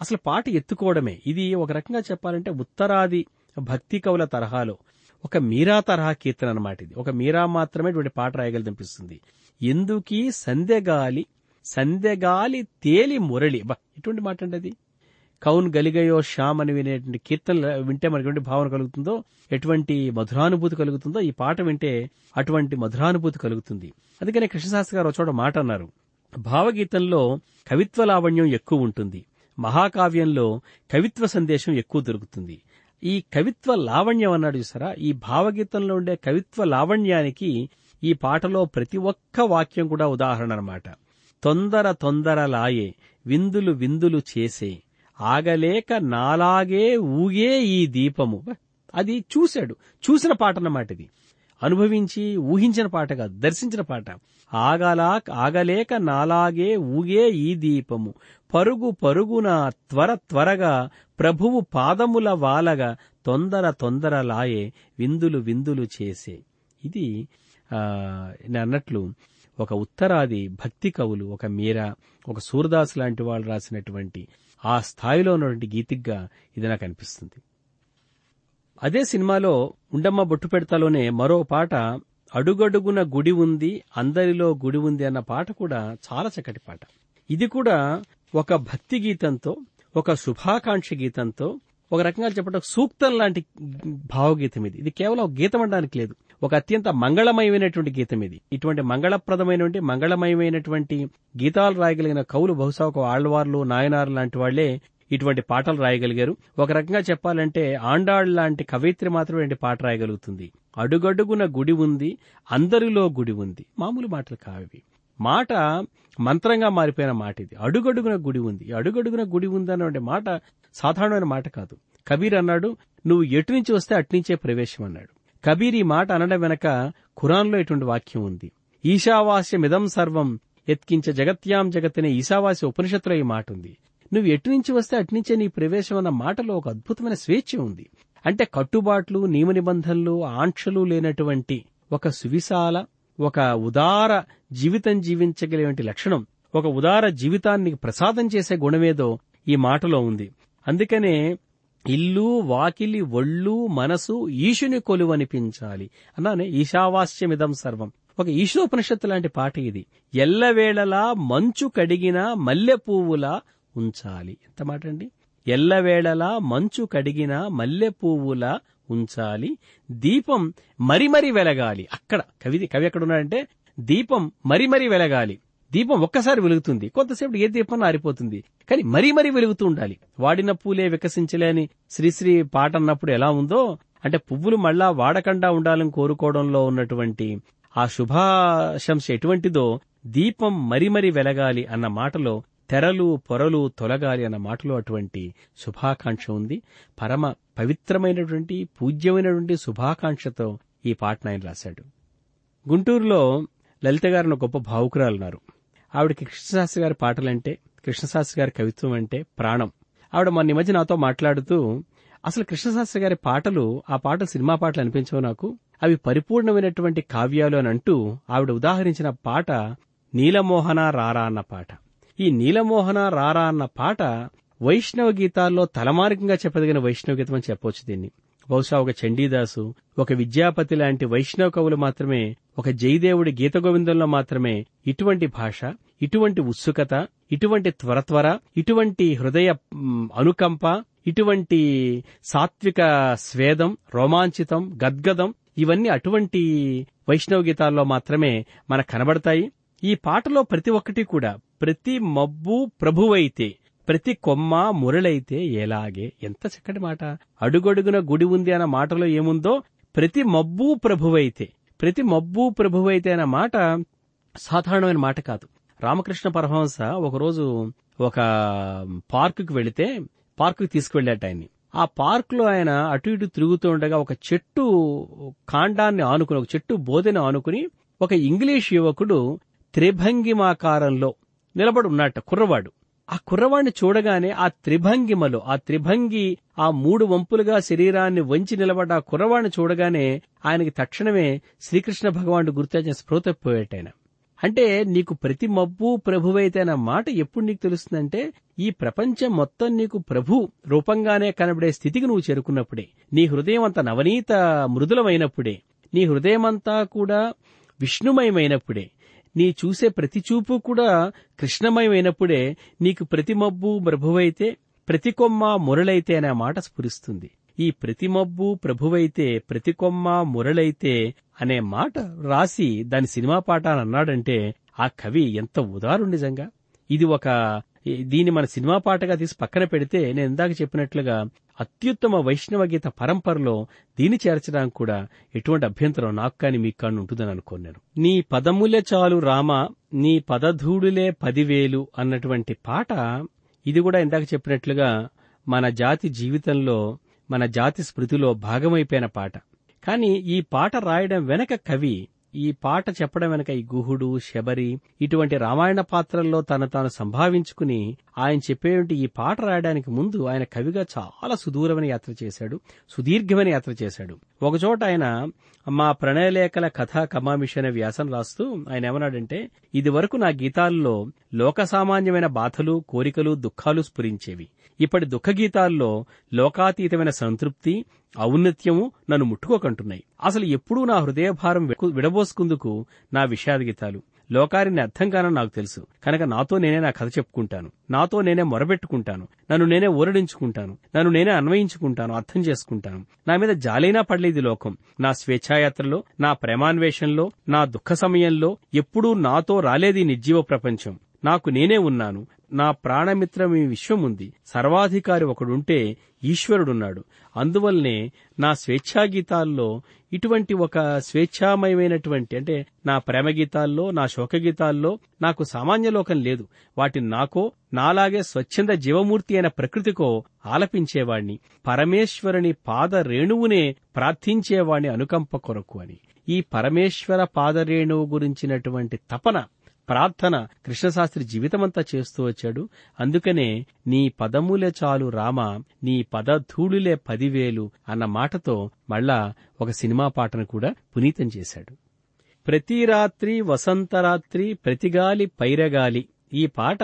అసలు పాట ఎత్తుకోవడమే. ఇది ఒక రకంగా చెప్పాలంటే ఉత్తరాది భక్తి కవుల తరహాలో ఒక మీరా తరహా కీర్తన అనమాట ఇది. ఒక మీరా మాత్రమే ఇటువంటి పాట రాయగలదనిపిస్తుంది ఎందుకీ సందేగాలి సందేగాలి తేలి మురళి బా ఇటువంటి మాట అండి అది కౌన్ గలిగయో శ్యామ్ అని వినేటువంటి కీర్తనలు వింటే మనకి ఎటువంటి భావన కలుగుతుందో ఎటువంటి మధురానుభూతి కలుగుతుందో ఈ పాట వింటే అటువంటి మధురానుభూతి కలుగుతుంది. అందుకనే కృష్ణశాస్త్రి గారు చోట మాట అన్నారు. భావగీతంలో కవిత్వ లావణ్యం ఎక్కువ ఉంటుంది. మహాకావ్యంలో కవిత్వ సందేశం ఎక్కువ దొరుకుతుంది. ఈ కవిత్వ లావణ్యం అన్నాడు చూసారా? ఈ భావగీతంలో ఉండే కవిత్వ లావణ్యానికి ఈ పాటలో ప్రతి ఒక్క వాక్యం కూడా ఉదాహరణ అన్నమాట. తొందర తొందర లాయే విందులు విందులు చేసే ఆగలేక నాలాగే ఊగే ఈ దీపము. అది చూశాడు. చూసిన పాట అన్నమాట ఇది. అనుభవించి ఊహించిన పాట కాదు దర్శించిన పాట. ఆగలా ఆగలేక నాలాగే ఊగే ఈ దీపము. పరుగు పరుగున త్వర త్వరగా ప్రభువు పాదముల వాలగా తొందర తొందర లాయే విందులు విందులు చేసే. ఇది అన్నట్లు ఒక ఉత్తరాది భక్తి కవులు ఒక మీరా ఒక సూర్దాస్ లాంటి వాళ్ళు రాసినటువంటి ఆ స్థాయిలో ఉన్నటువంటి గీతిగ్గా ఇది నాకు అనిపిస్తుంది. అదే సినిమాలో ఉండమ్మ బొట్టు పెడతాలోనే మరో పాట అడుగడుగున గుడి ఉంది అందరిలో గుడి ఉంది అన్న పాట కూడా చాలా చక్కటి పాట. ఇది కూడా ఒక భక్తి గీతంతో ఒక శుభాకాంక్ష గీతంతో ఒక రకంగా చెప్పడం సూక్తం లాంటి భావగీతం ఇది. ఇది కేవలం గీతం అనడానికి లేదు. ఒక అత్యంత మంగళమయమైనటువంటి గీతం ఇది. ఇటువంటి మంగళప్రదమైనటువంటి మంగళమయమైనటువంటి గీతాలు రాయగలిగిన కవులు బహుశా ఒక ఆళ్వార్లు నాయనారు లాంటి వాళ్ళే ఇటువంటి పాటలు రాయగలిగారు. ఒక రకంగా చెప్పాలంటే ఆండాళ్ లాంటి కవయిత్రి మాత్రమే ఇటువంటి పాట రాయగలుగుతుంది. అడుగడుగున గుడి ఉంది అందరిలో గుడి ఉంది. మామూలు మాటలు కావి మాట మంత్రంగా మారిపోయిన మాట ఇది. అడుగడుగున గుడి ఉంది. అడుగడుగున గుడి ఉంది అనే మాట సాధారణమైన మాట కాదు. కబీర్ అన్నాడు నువ్వు ఎటు నుంచి వస్తే అట్నుంచే ప్రవేశం అన్నాడు. కబీర్ ఈ మాట అనడం వెనక ఖురాన్లో ఇటువంటి వాక్యం ఉంది. ఈశావాస్యమిదం సర్వం ఎత్కించ జగత్యాం జగత్తనే ఈశావాస్య ఉపనిషత్తులో ఈ మాట ఉంది. నువ్వు ఎటు నుంచి వస్తే అటునుంచే నీ ప్రవేశం అన్న మాటలో ఒక అద్భుతమైన స్వేచ్ఛ ఉంది. అంటే కట్టుబాట్లు నియమ నిబంధనలు ఆంక్షలు లేనటువంటి ఒక సువిశాల ఒక ఉదార జీవితం జీవించగలిగే లక్షణం ఒక ఉదార జీవితాన్ని ప్రసాదం చేసే గుణమేదో ఈ మాటలో ఉంది. అందుకనే ఇల్లు వాకిలి ఒళ్ళు మనసు ఈశుని కొలువనిపించాలి. అన్నానే ఈశావాస్యమిదం సర్వం. ఒక ఈశోపనిషత్తు లాంటి పాట ఇది. ఎల్లవేళలా మంచు కడిగిన మల్లె పువ్వులా ఉంచాలి. ఎంత మాట అండి? ఎల్లవేళలా మంచు కడిగిన మల్లె పువ్వులా ఉంచాలి. దీపం మరి మరి వెలగాలి. అక్కడ కవి కవి ఎక్కడ ఉన్నాడంటే దీపం మరి మరి వెలగాలి. దీపం ఒక్కసారి వెలుగుతుంది. కొంతసేపు ఏ దీపం ఆరిపోతుంది. కానీ మరీ మరీ వెలుగుతూ ఉండాలి. వాడిన పూలే వికసించలేని శ్రీశ్రీ పాట అన్నప్పుడు ఎలా ఉందో అంటే పువ్వులు మళ్ళా వాడకుండా ఉండాలని కోరుకోవడంలో ఉన్నటువంటి ఆ శుభాశంస ఎటువంటిదో దీపం మరి మరి వెలగాలి అన్న మాటలో తెరలు పొరలు తొలగాలి అన్న మాటలో అటువంటి శుభాకాంక్ష ఉంది. పరమ పవిత్రమైనటువంటి పూజ్యమైనటువంటి శుభాకాంక్షతో ఈ పాటను ఆయన రాశాడు. గుంటూరులో లలిత గారిని గొప్ప భావుకురాలున్నారు ఆవిడకి కృష్ణశాస్త్రి గారి పాటలంటే కృష్ణశాస్త్రి గారి కవిత్వం అంటే ప్రాణం. ఆవిడ మొన్న మధ్య నాతో మాట్లాడుతూ అసలు కృష్ణశాస్త్రి గారి పాటలు ఆ పాటలు సినిమా పాటలు అనిపించవు నాకు. అవి పరిపూర్ణమైనటువంటి కావ్యాలు అని అంటూ ఆవిడ ఉదాహరించిన పాట నీలమోహన రారా అన్న పాట. ఈ నీలమోహన రారా అన్న పాట వైష్ణవ గీతాల్లో తలమార్గంగా చెప్పదగిన వైష్ణవ గీతం అని చెప్పవచ్చు దీన్ని. బహుశా ఒక చండీదాసు ఒక విద్యాపతి లాంటి వైష్ణవ కవులు మాత్రమే ఒక జయదేవుడి గీత గోవిందంలో మాత్రమే ఇటువంటి భాష ఇటువంటి ఉత్సుకత ఇటువంటి త్వరత్వర ఇటువంటి హృదయ అనుకంప ఇటువంటి సాత్విక స్వేదం రోమాంచితం గద్గదం ఇవన్నీ అటువంటి వైష్ణవ గీతాల్లో మాత్రమే మనకు కనబడతాయి. ఈ పాటలో ప్రతి ఒక్కటి కూడా ప్రతి మబ్బు ప్రభువైతే ప్రతి కొమ్మ మురళైతే ఎలాగే ఎంత చక్కటి మాట. అడుగడుగున గుడి ఉంది అన్న మాటలో ఏముందో ప్రతి మబ్బు ప్రభువైతే. ప్రతి మబ్బు ప్రభువైతే అన్న మాట సాధారణమైన మాట కాదు. రామకృష్ణ పరమహంస ఒకరోజు ఒక పార్కుకి వెళితే పార్కుకి తీసుకువెళ్ళాట ఆయన్ని. ఆ పార్కులో ఆయన అటు ఇటు తిరుగుతూ ఉండగా ఒక చెట్టు కాండాన్ని ఆనుకుని ఒక చెట్టు బోధని ఆనుకుని ఒక ఇంగ్లీష్ యువకుడు త్రిభంగిమాకారంలో నిలబడి ఉన్నట్ట కుర్రవాడు. ఆ కుర్రవాణ్ణి చూడగానే ఆ త్రిభంగిమలో ఆ త్రిభంగి ఆ మూడు వంపులుగా శరీరాన్ని వంచి నిలబడ్డ ఆ కుర్రవాణ్ణి చూడగానే ఆయనకి తక్షణమే శ్రీకృష్ణ భగవానుడు గుర్తొచ్చిన స్ఫృతపోయేటైన అంటే నీకు ప్రతి మబ్బు ప్రభువైతే మాట ఎప్పుడు నీకు తెలుస్తుందంటే ఈ ప్రపంచం మొత్తం నీకు ప్రభు రూపంగానే కనబడే స్థితికి నువ్వు చేరుకున్నప్పుడే. నీ హృదయం అంత నవనీత మృదులమైనప్పుడే. నీ హృదయమంతా కూడా విష్ణుమయమైనప్పుడే. నీ చూసే ప్రతి చూపు కూడా కృష్ణమయమైనప్పుడే నీకు ప్రతి మబ్బు ప్రభువైతే ప్రతి కొమ్మ మురళైతే అనే మాట స్ఫురిస్తుంది. ఈ ప్రతి మబ్బు ప్రభువైతే ప్రతి కొమ్మ మురళైతే అనే మాట రాసి దాని సినిమా పాట అని అన్నాడంటే ఆ కవి ఎంత ఉదారు నిజంగా. ఇది ఒక దీన్ని మన సినిమా పాటగా తీసి పక్కన పెడితే నేను ఇందాక చెప్పినట్లుగా అత్యుత్తమ వైష్ణవ గీత పరంపరలో దీన్ని చేర్చడానికి కూడా ఎటువంటి అభ్యంతరం నాకు కానీ మీకు కాని ఉంటుందని అనుకున్నాను నీ పదములే చాలు రామ నీ పదధూడులే పదివేలు అన్నటువంటి పాట ఇది కూడా ఇందాక చెప్పినట్లుగా మన జాతి జీవితంలో మన జాతి స్మృతిలో భాగమైపోయిన పాట. కానీ ఈ పాట రాయడం వెనక కవి ఈ పాట చెప్పడం వెనక ఈ గుహుడు శబరి ఇటువంటి రామాయణ పాత్రల్లో తను తాను సంభావించుకుని ఆయన చెప్పేటువంటి ఈ పాట రాయడానికి ముందు ఆయన కవిగా చాలా సుదూరమైన యాత్ర చేశాడు సుదీర్ఘమైన యాత్ర చేశాడు. ఒకచోట ఆయన మా ప్రణయలేఖల కథా కమామిషి అనే వ్యాసం రాస్తూ ఆయన ఏమన్నాడంటే ఇది వరకు నా గీతాల్లో లోక సామాన్యమైన బాధలు కోరికలు దుఃఖాలు స్ఫురించేవి. ఇప్పటి దుఃఖ గీతాల్లో లోకాతీతమైన సంతృప్తి ఔన్నత్యము నన్ను ముట్టుకోకంటున్నాయి. అసలు ఎప్పుడూ నా హృదయభారం విడబోసుకుందుకు నా విషాదగీతాలు. లోకారిని అర్థం కానని నాకు తెలుసు. కనుక నాతో నేనే నా కథ చెప్పుకుంటాను. నాతో నేనే మొరబెట్టుకుంటాను. నన్ను నేనే ఊరడించుకుంటాను. నన్ను నేనే అన్వయించుకుంటాను. అర్థం చేసుకుంటాను. నా మీద జాలైనా పడలేదు లోకం. నా స్వేచ్ఛాయాత్రలో నా ప్రేమాన్వేషంలో నా దుఃఖ సమయంలో ఎప్పుడూ నాతో రాలేది నిర్జీవ ప్రపంచం. నాకు నేనే ఉన్నాను. నా ప్రాణమిత్రం ఈ విశ్వముంది. సర్వాధికారి ఒకడుంటే ఈశ్వరుడున్నాడు. అందువల్లనే నా స్వేచ్ఛా గీతాల్లో ఇటువంటి ఒక స్వేచ్ఛామయమైనటువంటి అంటే నా ప్రేమ గీతాల్లో నా శోక గీతాల్లో నాకు సామాన్య లోకం లేదు. వాటిని నాకో నాలాగే స్వచ్ఛంద జీవమూర్తి అయిన ప్రకృతికో ఆలపించేవాణ్ణి. పరమేశ్వరుని పాద రేణువునే ప్రార్థించేవాణ్ణి అనుకంప కొరకు అని. ఈ పరమేశ్వర పాదరేణువు గురించినటువంటి తపన ప్రార్థన కృష్ణశాస్త్రి జీవితమంతా చేస్తూ వచ్చాడు. అందుకనే నీ పదములే చాలు రామ నీ పదధూళులే పదివేలు అన్న మాటతో మళ్ళా ఒక సినిమా పాటను కూడా పునీతం చేశాడు. ప్రతి రాత్రి వసంతరాత్రి ప్రతిగాలి పైరగాలి ఈ పాట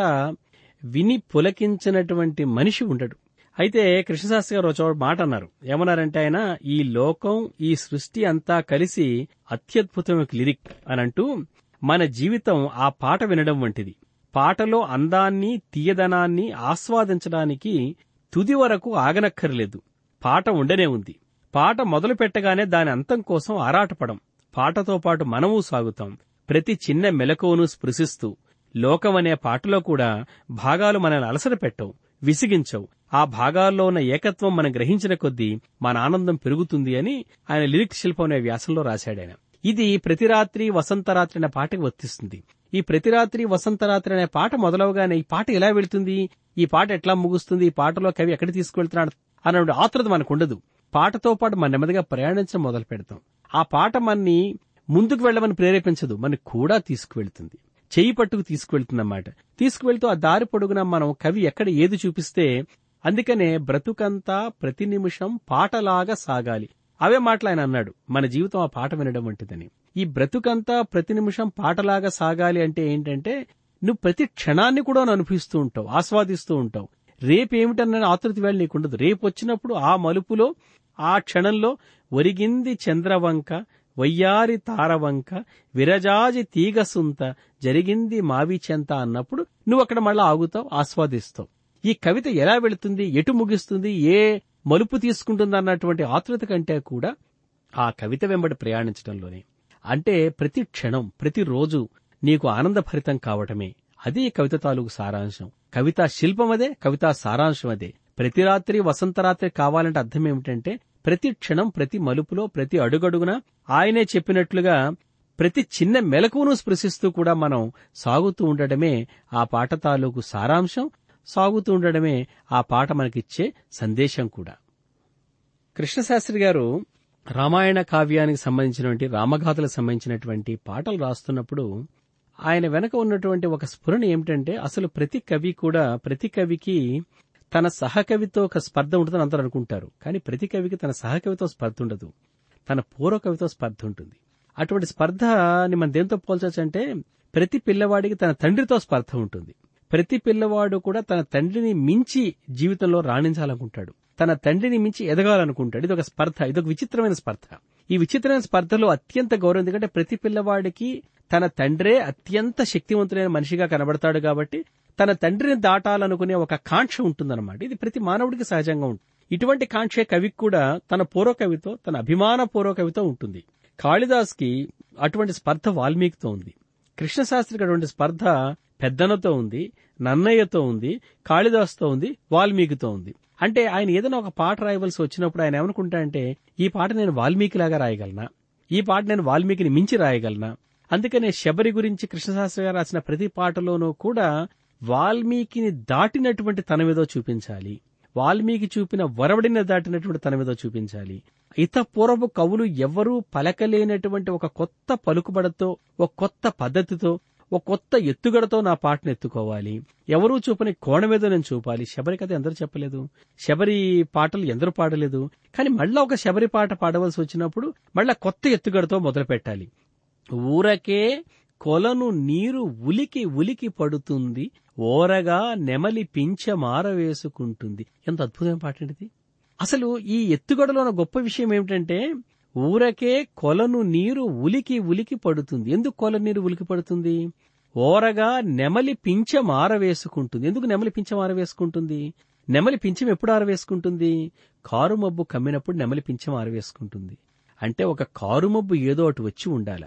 విని పులకించినటువంటి మనిషి ఉండడు. అయితే కృష్ణశాస్త్రి గారు ఒక మాట అన్నారు. ఏమన్నారంటే ఆయన ఈ లోకం ఈ సృష్టి అంతా కలిసి అత్యద్భుతమైన లిరిక్ అని అంటూ మన జీవితం ఆ పాట వినడం వంటిది. పాటలో అందాన్ని తీయదనాన్ని ఆస్వాదించడానికి తుది వరకు ఆగనక్కర్లేదు. పాట ఉండనే ఉంది. పాట మొదలు పెట్టగానే దాని అంతం కోసం ఆరాటపడం. పాటతో పాటు మనము సాగుతాం. ప్రతి చిన్న మెలకువను స్పృశిస్తూ లోకమనే పాటలో కూడా భాగాలు మనల్ని అలసట పెట్టవు విసిగించవు. ఆ భాగాల్లో ఉన్న ఏకత్వం మనం గ్రహించిన కొద్దీ మన ఆనందం పెరుగుతుంది అని ఆయన లిరిక్ శిల్పం అనే వ్యాసంలో రాశాడాయన. ఇది ప్రతి రాత్రి వసంతరాత్రి అనే పాటకి వర్తిస్తుంది. ఈ ప్రతి రాత్రి వసంతరాత్రి అనే పాట మొదలవగానే ఈ పాట ఎలా వెళుతుంది? ఈ పాట ఎట్లా ముగుస్తుంది? ఈ పాటలో కవి ఎక్కడ తీసుకువెళ్తున్నాడు? అన్న ఆతృత మనకు ఉండదు. పాటతో పాటు మన నెమ్మదిగా ప్రయాణించడం మొదలు పెడతాం. ఆ పాట మనని ముందుకు వెళ్ళమని ప్రేరేపించదు. మనని కూడా తీసుకువెళ్తుంది. చేయి పట్టుకు తీసుకువెళ్తుందన్నమాట. తీసుకువెళ్తూ ఆ దారి పొడుగున మనం కవి ఎక్కడ ఏది చూపిస్తే అందుకనే బ్రతుకంతా ప్రతి నిమిషం పాటలాగా సాగాలి. అవే మాటలు ఆయన అన్నాడు. మన జీవితం ఆ పాట వినడం వంటిదని. ఈ బ్రతుకంతా ప్రతి నిమిషం పాటలాగా సాగాలి అంటే ఏంటంటే నువ్వు ప్రతి క్షణాన్ని కూడా అనుభవిస్తూ ఉంటావు ఆస్వాదిస్తూ ఉంటావు. రేపేమిటన్న ఆతృతి వేళ నీకుండదు. రేపు వచ్చినప్పుడు ఆ మలుపులో ఆ క్షణంలో ఒరిగింది చంద్రవంక వయ్యారి తారవంక విరజాజి తీగసుంత జరిగింది మావిచెంత అన్నప్పుడు నువ్వు అక్కడ మళ్ళా ఆగుతావు ఆస్వాదిస్తావు. ఈ కవిత ఎలా వెళుతుంది ఎటు ముగిస్తుంది ఏ మలుపు తీసుకుంటుందన్నటువంటి ఆతృత కంటే కూడా ఆ కవిత వెంబడి ప్రయాణించడంలోనే అంటే ప్రతి క్షణం ప్రతిరోజు నీకు ఆనందభరితం కావటమే. అదే కవిత తాలూకు సారాంశం. కవితా శిల్పం అదే కవితా సారాంశం అదే. ప్రతి రాత్రి వసంతరాత్రి కావాలంటే అర్థం ఏమిటంటే ప్రతి క్షణం ప్రతి మలుపులో ప్రతి అడుగడుగున ఆయనే చెప్పినట్లుగా ప్రతి చిన్న మెలకువను స్పృశిస్తూ కూడా మనం సాగుతూ ఉండటమే ఆ పాట తాలూకు సారాంశం. సాగుతూ ఉండడమే ఆ పాట మనకిచ్చే సందేశం కూడా. కృష్ణశాస్త్రి గారు రామాయణ కావ్యానికి సంబంధించినటువంటి రామగాథలకు సంబంధించినటువంటి పాటలు రాస్తున్నప్పుడు ఆయన వెనక ఉన్నటువంటి ఒక స్ఫురణ ఏమిటంటే అసలు ప్రతి కవి కూడా ప్రతి కవికి తన సహకవితో ఒక స్పర్ధ ఉంటుందని అందరూ అనుకుంటారు. కానీ ప్రతి కవికి తన సహకవితో స్పర్ధ ఉండదు. తన పూర్వ కవితో స్పర్ధ ఉంటుంది. అటువంటి స్పర్ధని మనం దేంతో పోల్చొచ్చు అంటే ప్రతి పిల్లవాడికి తన తండ్రితో స్పర్ధ ఉంటుంది. ప్రతి పిల్లవాడు కూడా తన తండ్రిని మించి జీవితంలో రాణించాలనుకుంటాడు. తన తండ్రిని మించి ఎదగాలనుకుంటాడు. ఇది ఒక స్పర్ధ. ఇది ఒక విచిత్రమైన స్పర్ధ. ఈ విచిత్రమైన స్పర్ధలో అత్యంత గౌరవం ఎందుకంటే ప్రతి పిల్లవాడికి తన తండ్రే అత్యంత శక్తివంతులైన మనిషిగా కనబడతాడు కాబట్టి తన తండ్రిని దాటాలనుకునే ఒక కాంక్ష ఉంటుందన్నమాట. ఇది ప్రతి మానవుడికి సహజంగా ఉంటుంది. ఇటువంటి కాంక్షే కవికి కూడా తన పూర్వకవితో తన అభిమాన పూర్వకవితో ఉంటుంది. కాళిదాస్కి అటువంటి స్పర్ధ వాల్మీకితో ఉంది. కృష్ణశాస్త్రికి అటువంటి స్పర్ధ పెద్దనతో ఉంది నన్నయ్యతో ఉంది కాళిదాస్తో ఉంది వాల్మీకితో ఉంది. అంటే ఆయన ఏదైనా ఒక పాట రాయవలసి వచ్చినప్పుడు ఆయన ఏమనుకుంటా అంటే ఈ పాట నేను వాల్మీకిలాగా రాయగలనా? ఈ పాట నేను వాల్మీకిని మించి రాయగలనా? అందుకనే శబరి గురించి కృష్ణశాస్త్రి గారు రాసిన ప్రతి పాటలోనూ కూడా వాల్మీకిని దాటినటువంటి తనమేదో చూపించాలి. వాల్మీకి చూపిన వరవడిని దాటినటువంటి తనమేదో చూపించాలి. ఇత పూర్వపు కవులు ఎవ్వరూ పలకలేనటువంటి ఒక కొత్త పలుకుబడతో ఒక కొత్త పద్ధతితో ఒక కొత్త ఎత్తుగడతో నా పాటను ఎత్తుకోవాలి. ఎవరూ చూపని కోణమేదో నేను చూపాలి. శబరి కథ ఎందరూ చెప్పలేదు. శబరి పాటలు ఎందరూ పాడలేదు. కానీ మళ్ళా ఒక శబరి పాట పాడవలసి వచ్చినప్పుడు మళ్ళా కొత్త ఎత్తుగడతో మొదలు పెట్టాలి ఊరకే కొలను నీరు ఉలికి ఉలికి పడుతుంది. ఓరగా నెమలి పించ మారవేసుకుంటుంది. ఎంత అద్భుతమైన పాట ఇది. అసలు ఈ ఎత్తుగడలో ఉన్న గొప్ప విషయం ఏమిటంటే ఊరకే కొలను నీరు ఉలికి ఉలికి పడుతుంది. ఎందుకు కొల నీరు ఉలికి పడుతుంది? ఓరగా నెమలి పింఛం ఆరవేసుకుంటుంది. ఎందుకు నెమలి పింఛం ఆరవేసుకుంటుంది? నెమలి పింఛం ఎప్పుడు ఆరవేసుకుంటుంది? కారు మబ్బు కమ్మినప్పుడు నెమలి పింఛం ఆరవేసుకుంటుంది. అంటే ఒక కారు మబ్బు ఏదో అటు వచ్చి ఉండాలి.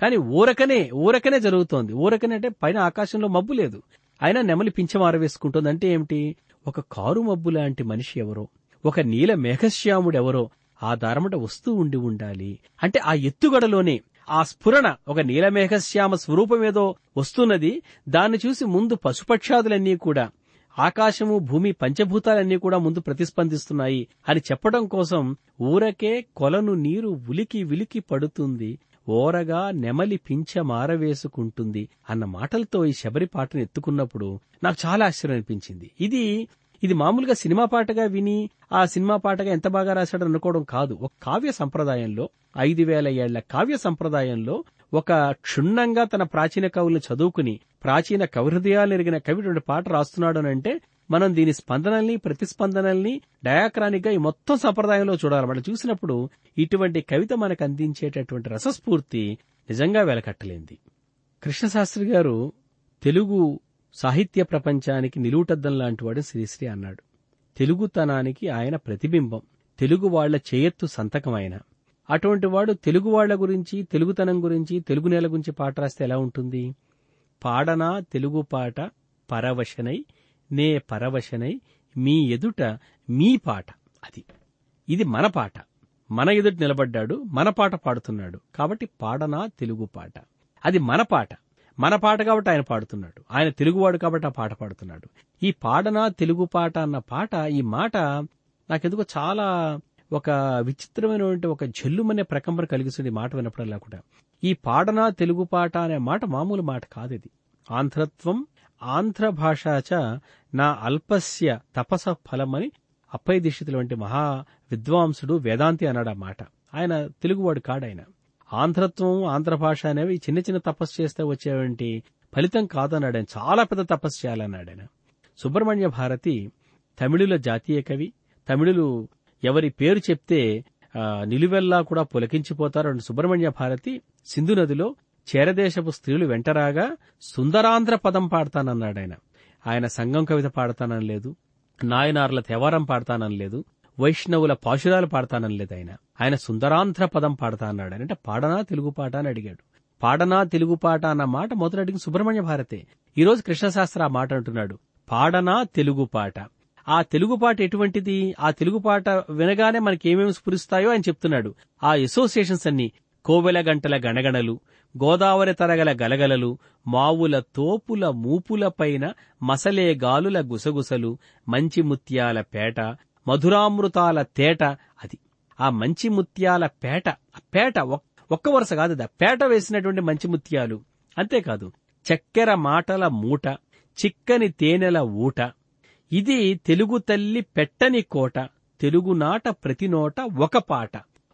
కానీ ఊరకనే ఊరకనే జరుగుతోంది. ఊరకనే అంటే పైన ఆకాశంలో మబ్బు లేదు. అయినా నెమలి పింఛం ఆరవేసుకుంటుంది అంటే ఏమిటి? ఒక కారు మబ్బు లాంటి మనిషి ఎవరో? ఒక నీల మేఘశ్యాముడెవరో ఆ దారమట వస్తూ ఉండి ఉండాలి. అంటే ఆ ఎత్తుగడలోనే ఆ స్ఫురణ ఒక నీలమేఘశ్యామ స్వరూపమేదో వస్తున్నది. దాన్ని చూసి ముందు పశుపక్షాదులన్నీ కూడా ఆకాశము భూమి పంచభూతాలన్నీ కూడా ముందు ప్రతిస్పందిస్తున్నాయి అని చెప్పడం కోసం ఊరకే కొలను నీరు ఉలికి విలికి పడుతుంది. ఓరగా నెమలి పింఛ మారవేసుకుంటుంది అన్న మాటలతో ఈ శబరి పాటను ఎత్తుకున్నప్పుడు నాకు చాలా ఆశ్చర్యం అనిపించింది. ఇది ఇది మామూలుగా సినిమా పాటగా విని ఆ సినిమా పాటగా ఎంత బాగా రాశాడు అనుకోవడం కాదు. ఒక కావ్య సంప్రదాయంలో ఐదు వేల ఏళ్ళ కావ్య సంప్రదాయంలో ఒక క్షుణ్ణంగా తన ప్రాచీన కవులను చదువుకుని ప్రాచీన కవిహృదయాలు ఎరిగిన కవి రెండు పాట రాస్తున్నాడు అంటే మనం దీని స్పందనల్ని ప్రతిస్పందనల్ని డయాక్రానిక్గా ఈ మొత్తం సంప్రదాయంలో చూడాలి. మనం చూసినప్పుడు ఇటువంటి కవిత మనకు అందించేటటువంటి రసస్ఫూర్తి నిజంగా వెలకట్టలేంది కృష్ణశాస్త్రి గారు తెలుగు సాహిత్య ప్రపంచానికి నిలువుటద్దం లాంటివాడు శ్రీశ్రీ అన్నాడు. తెలుగుతనానికి ఆయన ప్రతిబింబం. తెలుగు వాళ్ళ చేయెత్తు సంతకం ఆయన అటువంటి వాడు తెలుగు వాళ్ళ గురించి తెలుగుతనం గురించి తెలుగు నేల గురించి పాట రాస్తే ఎలా ఉంటుంది? పాడనా తెలుగు పాట పరవశనై నే పరవశనై మీ ఎదుట మీ పాట అది. ఇది మన పాట. మన ఎదుట నిలబడ్డాడు మన పాట పాడుతున్నాడు. కాబట్టి పాడనా తెలుగు పాట. అది మన పాట. మన పాట కాబట్టి ఆయన పాడుతున్నాడు. ఆయన తెలుగువాడు కాబట్టి ఆ పాట పాడుతున్నాడు. ఈ పాడనా తెలుగు పాట అన్న పాట ఈ మాట నాకెందుకో చాలా ఒక విచిత్రమైనటువంటి ఒక జల్లుమనే ప్రకంపన కలిగిస్తుంది ఈ మాట వినప్పుడల్లా కూడా. ఈ పాడనా తెలుగు పాట అనే మాట మామూలు మాట కాదు ఇది ఆంధ్రత్వం ఆంధ్ర భాషాచ నా అల్పస్య తపస ఫలమని అప్పయ దీక్షితుల వంటి మహా విద్వాంసుడు వేదాంతి అన్నాడు ఆ మాట. ఆయన తెలుగువాడు కాడాయన ఆంధ్రత్వం ఆంధ్ర భాష అనేవి చిన్న చిన్న తపస్సు చేస్తే వచ్చేవంటి ఫలితం కాదన్నాడు ఆయన. చాలా పెద్ద తపస్సు చేయాలన్నాడు ఆయన. సుబ్రహ్మణ్య భారతి తమిళుల జాతీయ కవి. తమిళులు ఎవరి పేరు చెప్తే నిలువెల్లా కూడా పులకించిపోతారు. అండ్ సుబ్రహ్మణ్య భారతి సింధు నదిలో చేరదేశపు స్త్రీలు వెంటరాగా సుందరాంధ్ర పదం పాడతానన్నాడు ఆయన. ఆయన సంఘం కవిత పాడతానని లేదు. నాయనార్ల తెవారం పాడతానని లేదు. వైష్ణవుల పాశురాలు పాడతానని లేదు ఆయన. ఆయన సుందరాంధ్ర పదం పాడతా అన్నాడు అంటే పాడనా తెలుగు పాట అని అడిగాడు. పాడనా తెలుగు పాట అన్న మాట మొదట అడిగిన సుబ్రహ్మణ్య భారతే. ఈరోజు కృష్ణశాస్త్ర ఆ మాట అంటున్నాడు. పాడనా తెలుగు పాట. ఆ తెలుగు పాట ఎటువంటిది? ఆ తెలుగు పాట వినగానే మనకి ఏమేమి స్ఫురిస్తాయో ఆయన చెప్తున్నాడు. ఆ అసోసియేషన్స్ అన్ని కోవెల గంటల గణగణలు గోదావరి తరగల గలగలలు మావుల తోపుల మూపుల పైన మసలే గాలుల గుసగుసలు మంచి ముత్యాల పేట మధురామృతాల తేట అది. ఆ మంచి ముత్యాల పేట ఆ పేట ఒక్క వరుస కాదు అది. పేట వేసినటువంటి మంచి ముత్యాలు అంతేకాదు చక్కెర మాటల మూట చిక్కని తేనెల ఊట. ఇది తెలుగు తల్లి పెట్టని కోట తెలుగునాట ప్రతి నోట ఒక పాట.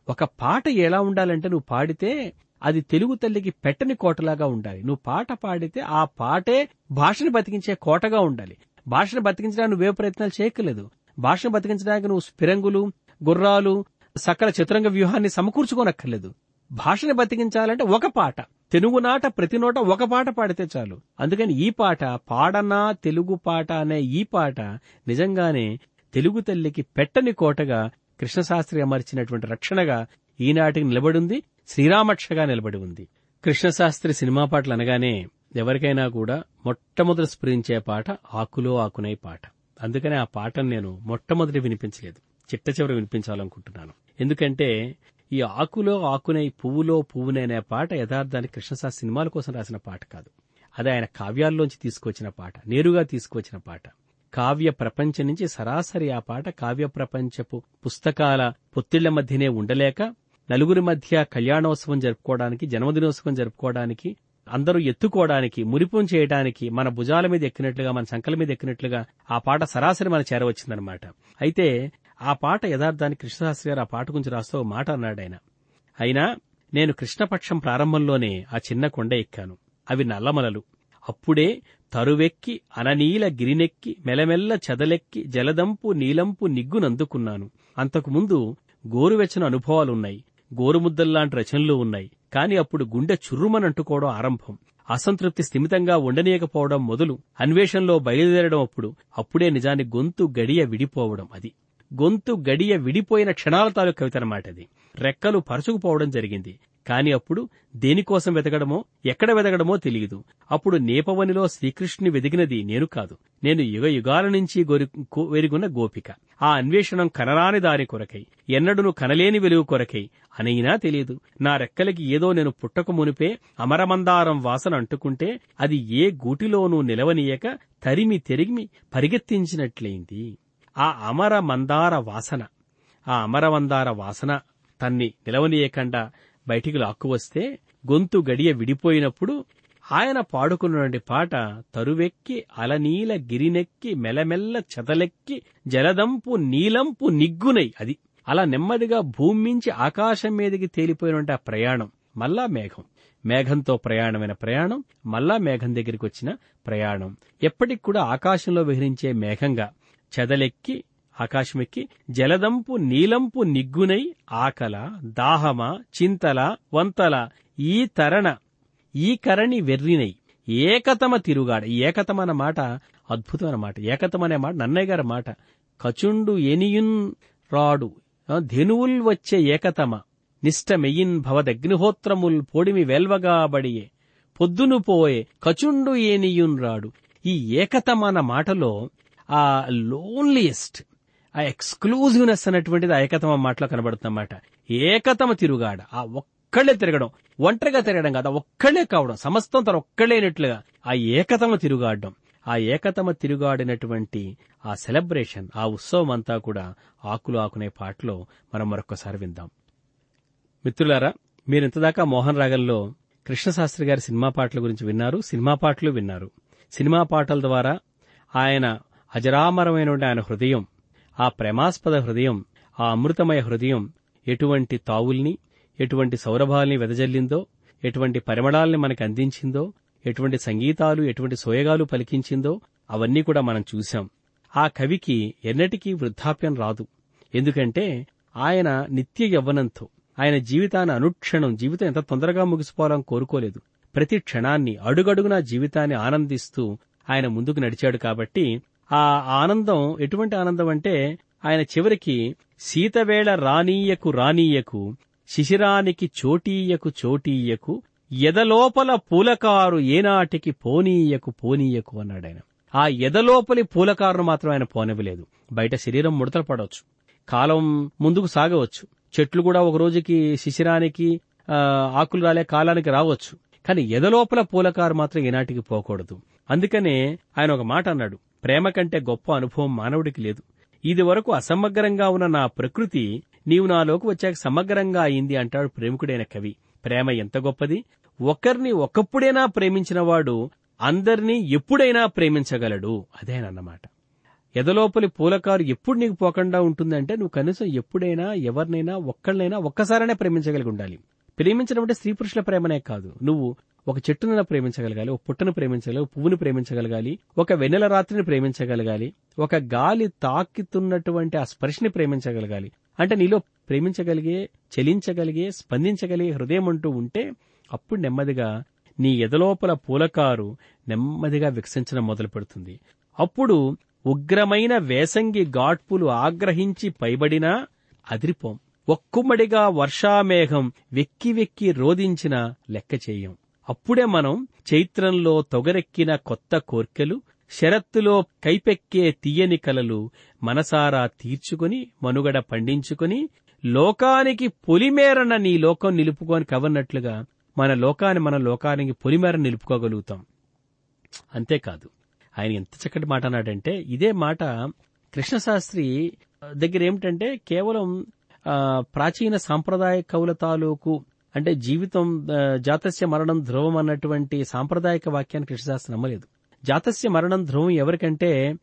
ఒక పాట ఎలా ఉండాలంటే నువ్వు పాడితే అది తెలుగు తల్లికి పెట్టని కోటలాగా ఉండాలి. నువ్వు పాట పాడితే ఆ పాటే భాషను బతికించే కోటగా ఉండాలి. భాషను బతికించడానికి నువ్వే ప్రయత్నాలు చేయకలేదు భాషను బతికించడానికి నువ్వు స్ఫిరంగులు గుర్రాలు సకల చతురంగ వ్యూహాన్ని సమకూర్చుకోనక్కర్లేదు. భాషను బతికించాలంటే ఒక పాట. తెలుగునాట ప్రతి నోట ఒక పాట పాడితే చాలు. అందుకని ఈ పాట పాడనా తెలుగు పాట అనే ఈ పాట నిజంగానే తెలుగు తల్లికి పెట్టని కోటగా కృష్ణశాస్త్రి అమర్చినటువంటి రక్షణగా ఈనాటికి నిలబడింది శ్రీరామక్షగా నిలబడి ఉంది. కృష్ణశాస్త్రి సినిమా పాటలు అనగానే ఎవరికైనా కూడా మొట్టమొదటి స్ఫురించే పాట ఆకులో ఆకునై పాట. అందుకనే ఆ పాటను నేను మొట్టమొదటి వినిపించలేదు. చిట్ట చివరి వినిపించాలనుకుంటున్నాను. ఎందుకంటే ఈ ఆకులో ఆకునై పువ్వులో పువ్వునే అనే పాట యథార్థానికి కృష్ణశాస్త్రి సినిమాల కోసం రాసిన పాట కాదు. అది ఆయన కావ్యాల్లోంచి తీసుకొచ్చిన పాట నేరుగా తీసుకొచ్చిన పాట. కావ్య ప్రపంచం నుంచి సరాసరి ఆ పాట కావ్య ప్రపంచపు పుస్తకాల పొత్తిళ్ళ మధ్యనే ఉండలేక నలుగురి మధ్య కళ్యాణోత్సవం జరుపుకోవడానికి జన్మదినోత్సవం జరుపుకోవడానికి అందరూ ఎత్తుకోవడానికి మురిపం చేయడానికి మన భుజాల మీద ఎక్కినట్లుగా మన సంకల మీద ఎక్కినట్లుగా ఆ పాట సరాసరి మన చేరవచ్చిందనమాట అయితే ఆ పాట యథార్థానికి కృష్ణశాస్త్రి గారు ఆ పాట గురించి రాస్తూ మాట అన్నాడు ఆయన. అయినా నేను కృష్ణపక్షం ప్రారంభంలోనే ఆ చిన్న కొండ ఎక్కాను. అవి నల్లమలలు. అప్పుడే తరువెక్కి అననీల గిరినెక్కి మెలమెల్ల చెదలెక్కి జలదంపు నీలంపు నిగ్గునందుకున్నాను అంతకుముందు గోరువెచ్చని అనుభవాలున్నాయి. గోరుముద్దల్లాంటి రచనలు ఉన్నాయి. కాని అప్పుడు గుండె చుర్రుమనంటుకోవడం ఆరంభం. అసంతృప్తి స్థిమితంగా ఉండనీయకపోవడం మొదలు. అన్వేషణలో బయలుదేరడం అప్పుడు అప్పుడే నిజాన్ని గొంతు గడియ విడిపోవడం అది. గొంతు గడియ విడిపోయిన క్షణాల తాలూ కవిత అన్నమాట అది. రెక్కలు పరుచుకుపోవడం జరిగింది. కాని అప్పుడు దేనికోసం వెతకడమో ఎక్కడ వెతకడమో తెలియదు. అప్పుడు నేపవనిలో శ్రీకృష్ణుని వెదిగినది నేను కాదు. నేను యుగ యుగాల నుంచి వెరుగున్న గోపిక. ఆ అన్వేషణం కనరాని దారి కొరకై ఎన్నడును కనలేని వెలుగు కొరకై అనైనా తెలియదు. నా రెక్కలకి ఏదో నేను పుట్టక మునిపే అమరమందారం వాసన అంటుకుంటే అది ఏ గూటిలోనూ నిలవనీయక తరిమి తెరిమి పరిగెత్తించినట్లయింది. ఆ అమర మందార వాసన ఆ అమరమందార వాసన తన్ని నిలవనీయకుండా బయటికి లాక్కువస్తే గొంతు గడియ విడిపోయినప్పుడు ఆయన పాడుకున్నటువంటి పాట తరువెక్కి అలనీల గిరినెక్కి మెలమెల్ల చెదలెక్కి జలదంపు నీలంపు నిగ్గునై అది. అలా నెమ్మదిగా భూమి మించి ఆకాశం మీదకి తేలిపోయినటువంటి ఆ ప్రయాణం మళ్ళా మేఘం. మేఘంతో ప్రయాణమైన ప్రయాణం మళ్ళా మేఘం దగ్గరికి వచ్చిన ప్రయాణం. ఎప్పటికి కూడా ఆకాశంలో విహరించే మేఘంగా చెదలెక్కి ఆకాశమెక్కి జలదంపు నీలంపు నిగ్గునై ఆకల దాహమ చింతల వంతల ఈ తరణ ఈ కరణి వెర్రినై. ఏకతమ తిరుగాడ ఈ ఏకతమ అన్న మాట అద్భుతమైన మాట ఏకతమ అనే మాట నన్నయ్య గారి మాట. కచుండు ఎనియున్ రాడు ధెనువుల్ వచ్చే ఏకతమ నిష్టమెయిన్ భవదగ్నిహోత్రముల్ పొడిమి వెల్వగాబడియే పొద్దును పోయే కచుండు ఏనియున్ రాడు. ఈ ఏకతమ అన్న మాటలో ఆ లోన్లియెస్ట్ ఆ ఎక్స్క్లూజివ్నెస్ అనేటువంటిది ఏకతమ మాటలో కనబడుతుందన్నమాట. ఏకతమ తిరుగాడ. ఆ ఒక్కళ్ళే తిరగడం. ఒంటరిగా తిరగడం కాదు ఒక్కళ్ళే ఒక్కళ్ళే కావడం. సమస్తం తన ఒక్కళ్ళేనట్లుగా ఆ ఏకతమ తిరుగాడడం. ఆ ఏకతమ తిరుగాడినటువంటి ఆ సెలబ్రేషన్ ఆ ఉత్సవం అంతా కూడా ఆకులు ఆకునే పాటలో మనం మరొకసారి విందాం. మిత్రులారా మీరింతదాకా మోహన్ రాగంలో కృష్ణశాస్త్రి గారి సినిమా పాటల గురించి విన్నారు సినిమా పాటలు విన్నారు. సినిమా పాటల ద్వారా ఆయన అజరామరమైనటువంటి ఆయన హృదయం ఆ ప్రేమాస్పద హృదయం ఆ అమృతమయ హృదయం ఎటువంటి తావుల్ని ఎటువంటి సౌరభాల్ని వెదజల్లిందో ఎటువంటి పరిమళాల్ని మనకు అందించిందో ఎటువంటి సంగీతాలు ఎటువంటి సోయగాలు పలికించిందో అవన్నీ కూడా మనం చూశాం. ఆ కవికి ఎన్నటికీ వృద్ధాప్యం రాదు. ఎందుకంటే ఆయన నిత్య యవ్వనంతో ఆయన జీవితాన్ని అనుక్షణం జీవితం ఎంత తొందరగా ముగిసిపోవాలని కోరుకోలేదు. ప్రతి క్షణాన్ని అడుగడుగునా జీవితాన్ని ఆనందిస్తూ ఆయన ముందుకు నడిచాడు కాబట్టి ఆ ఆనందం ఎటువంటి ఆనందం అంటే ఆయన చివరికి సీతవేళ రానీయకు రానీయకు శిశిరానికి చోటీయకు చోటీయకు ఎదలోపల పూలకారు ఏనాటికి పోనీయకు పోనీయకు అన్నాడు ఆయన. ఆ ఎదలోపలి పూలకారును మాత్రం ఆయన పోనివ్వలేదు. బయట శరీరం ముడతలు పడవచ్చు. కాలం ముందుకు సాగవచ్చు. చెట్లు కూడా ఒక రోజుకి శిశిరానికి ఆ, ఆకులు రాలే కాలానికి రావచ్చు. కానీ ఎదలోపల పూలకారు మాత్రం ఈనాటికి పోకూడదు. అందుకనే ఆయన ఒక మాట అన్నాడు. ప్రేమ కంటే గొప్ప అనుభవం మానవుడికి లేదు. ఇది వరకు అసమగ్రంగా ఉన్న నా ప్రకృతి నీవు నాలోకి వచ్చాక సమగ్రంగా అయింది అంటాడు ప్రేమికుడైన కవి. ప్రేమ ఎంత గొప్పది? ఒకరిని ఒకప్పుడైనా ప్రేమించినవాడు అందరినీ ఎప్పుడైనా ప్రేమించగలడు. అదే ఎదలోపలి పూలకారు ఎప్పుడు నీకు పోకుండా ఉంటుందంటే నువ్వు కనీసం ఎప్పుడైనా ఎవరినైనా ఒక్కళ్ళనైనా ఒక్కసారైనా ప్రేమించగలిగి ఉండాలి. ప్రేమించడం అంటే స్త్రీ పురుషుల ప్రేమనే కాదు. నువ్వు ఒక చెట్టును ప్రేమించగలగాలి ఒక పుట్టను ప్రేమించగలగాలి ఒక పువ్వుని ప్రేమించగలగాలి ఒక వెన్నెల రాత్రిని ప్రేమించగలగాలి ఒక గాలి తాకితున్నటువంటి ఆ స్పర్శని ప్రేమించగలగాలి. అంటే నీలో ప్రేమించగలిగే చలించగలిగే స్పందించగలిగే హృదయం అంటూ ఉంటే అప్పుడు నెమ్మదిగా నీ ఎదలోపల పూలకారు నెమ్మదిగా వికసించడం మొదలు పెడుతుంది. అప్పుడు ఉగ్రమైన వేసంగి ఘాట్పులు ఆగ్రహించి పైబడినా అదిరిపోం. ఒక్కుమ్మడిగా వర్షామేఘం వెక్కి వెక్కి రోధించిన లెక్క చేయం. అప్పుడే మనం చైత్రంలో తొగరెక్కిన కొత్త కోర్కెలు శరత్తులో కైపెక్కే తీయని కలలు మనసారా తీర్చుకుని మనుగడ పండించుకుని లోకానికి పొలిమేరన నీ లోకం నిలుపుకొని కవన్నట్లుగా మన లోకాన్ని మన లోకానికి పొలిమేర నిలుపుకోగలుగుతాం. అంతేకాదు ఆయన ఎంత చక్కటి మాట అన్నాడంటే ఇదే మాట కృష్ణశాస్త్రి దగ్గర ఏమిటంటే కేవలం ప్రాచీన సాంప్రదాయ కవుల తాలూకు అంటే జీవితం జాతస్య మరణం ధ్రువం అన్నటువంటి సాంప్రదాయక వాక్యాన్ని కృష్ణశాస్త్రం నమ్మలేదు. జాతస్య మరణం ధ్రువం ఎవరికంటే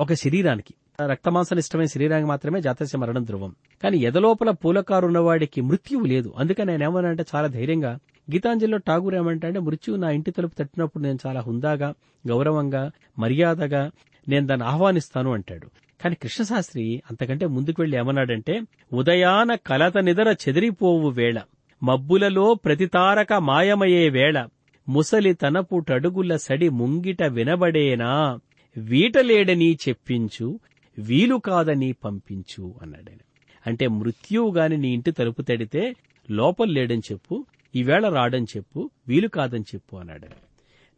ఒక శరీరానికి. రక్తమాంసనిష్టమైన శరీరానికి మాత్రమే జాతస్య మరణం ధ్రువం. కానీ ఎదలోపల పూలకారు ఉన్నవాడికి మృత్యువు లేదు. అందుకని నేను ఏమన్నాడంటే చాలా ధైర్యంగా గీతాంజలిలో ఠాగూర్ ఏమంటే మృత్యువు నా ఇంటి తలుపు తట్టినప్పుడు నేను చాలా హుందాగా గౌరవంగా మర్యాదగా నేను దాన్ని ఆహ్వానిస్తాను అంటాడు. కానీ కృష్ణశాస్త్రి అంతకంటే ముందుకు వెళ్ళి ఏమన్నాడంటే ఉదయాన కలత నిదర చెదిరిపోవు వేళ మబ్బులలో ప్రతితారక మాయమయ్యే వేళ ముసలి తనపుటడుగుల సడి ముంగిట వినబడేనా వీటలేడని చెప్పించు వీలు కాదని పంపించు అన్నాడు అంటే మృత్యువు గాని నీ ఇంటి తలుపు తడితే లోపల లేడని చెప్పు ఈవేళ రాడని చెప్పు వీలు కాదని చెప్పు అన్నాడు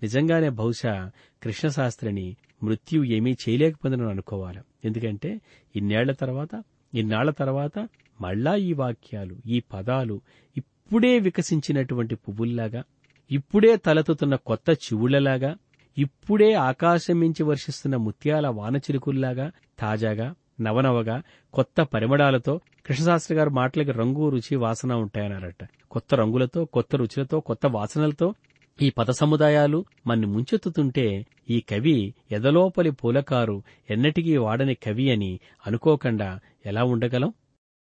నిజంగానే బహుశా కృష్ణశాస్త్రిని మృత్యు ఏమీ చేయలేకపోయిందని అనుకోవాలి. ఎందుకంటే ఇన్నేళ్ళ తర్వాత ఇన్నాళ్ళ తర్వాత మళ్ళా ఈ వాక్యాలు ఈ పదాలు ఇప్పుడే వికసించినటువంటి పువ్వుల్లాగా ఇప్పుడే తలతుతున్న కొత్త చివుళ్ళలాగా ఇప్పుడే ఆకాశం మించి వర్షిస్తున్న ముత్యాల వానచిలుకుల్లాగా తాజాగా నవనవగా కొత్త పరిమళాలతో కృష్ణశాస్త్రి గారు మాటలకి రంగు రుచి వాసన ఉంటాయన్నారట. కొత్త రంగులతో కొత్త రుచులతో కొత్త వాసనలతో ఈ పద సముదాయాలు మన్ని ముంచెత్తుతుంటే ఈ కవి ఎదలోపలి పూలకారు ఎన్నటికీ వాడని కవి అని అనుకోకుండా ఎలా ఉండగలం?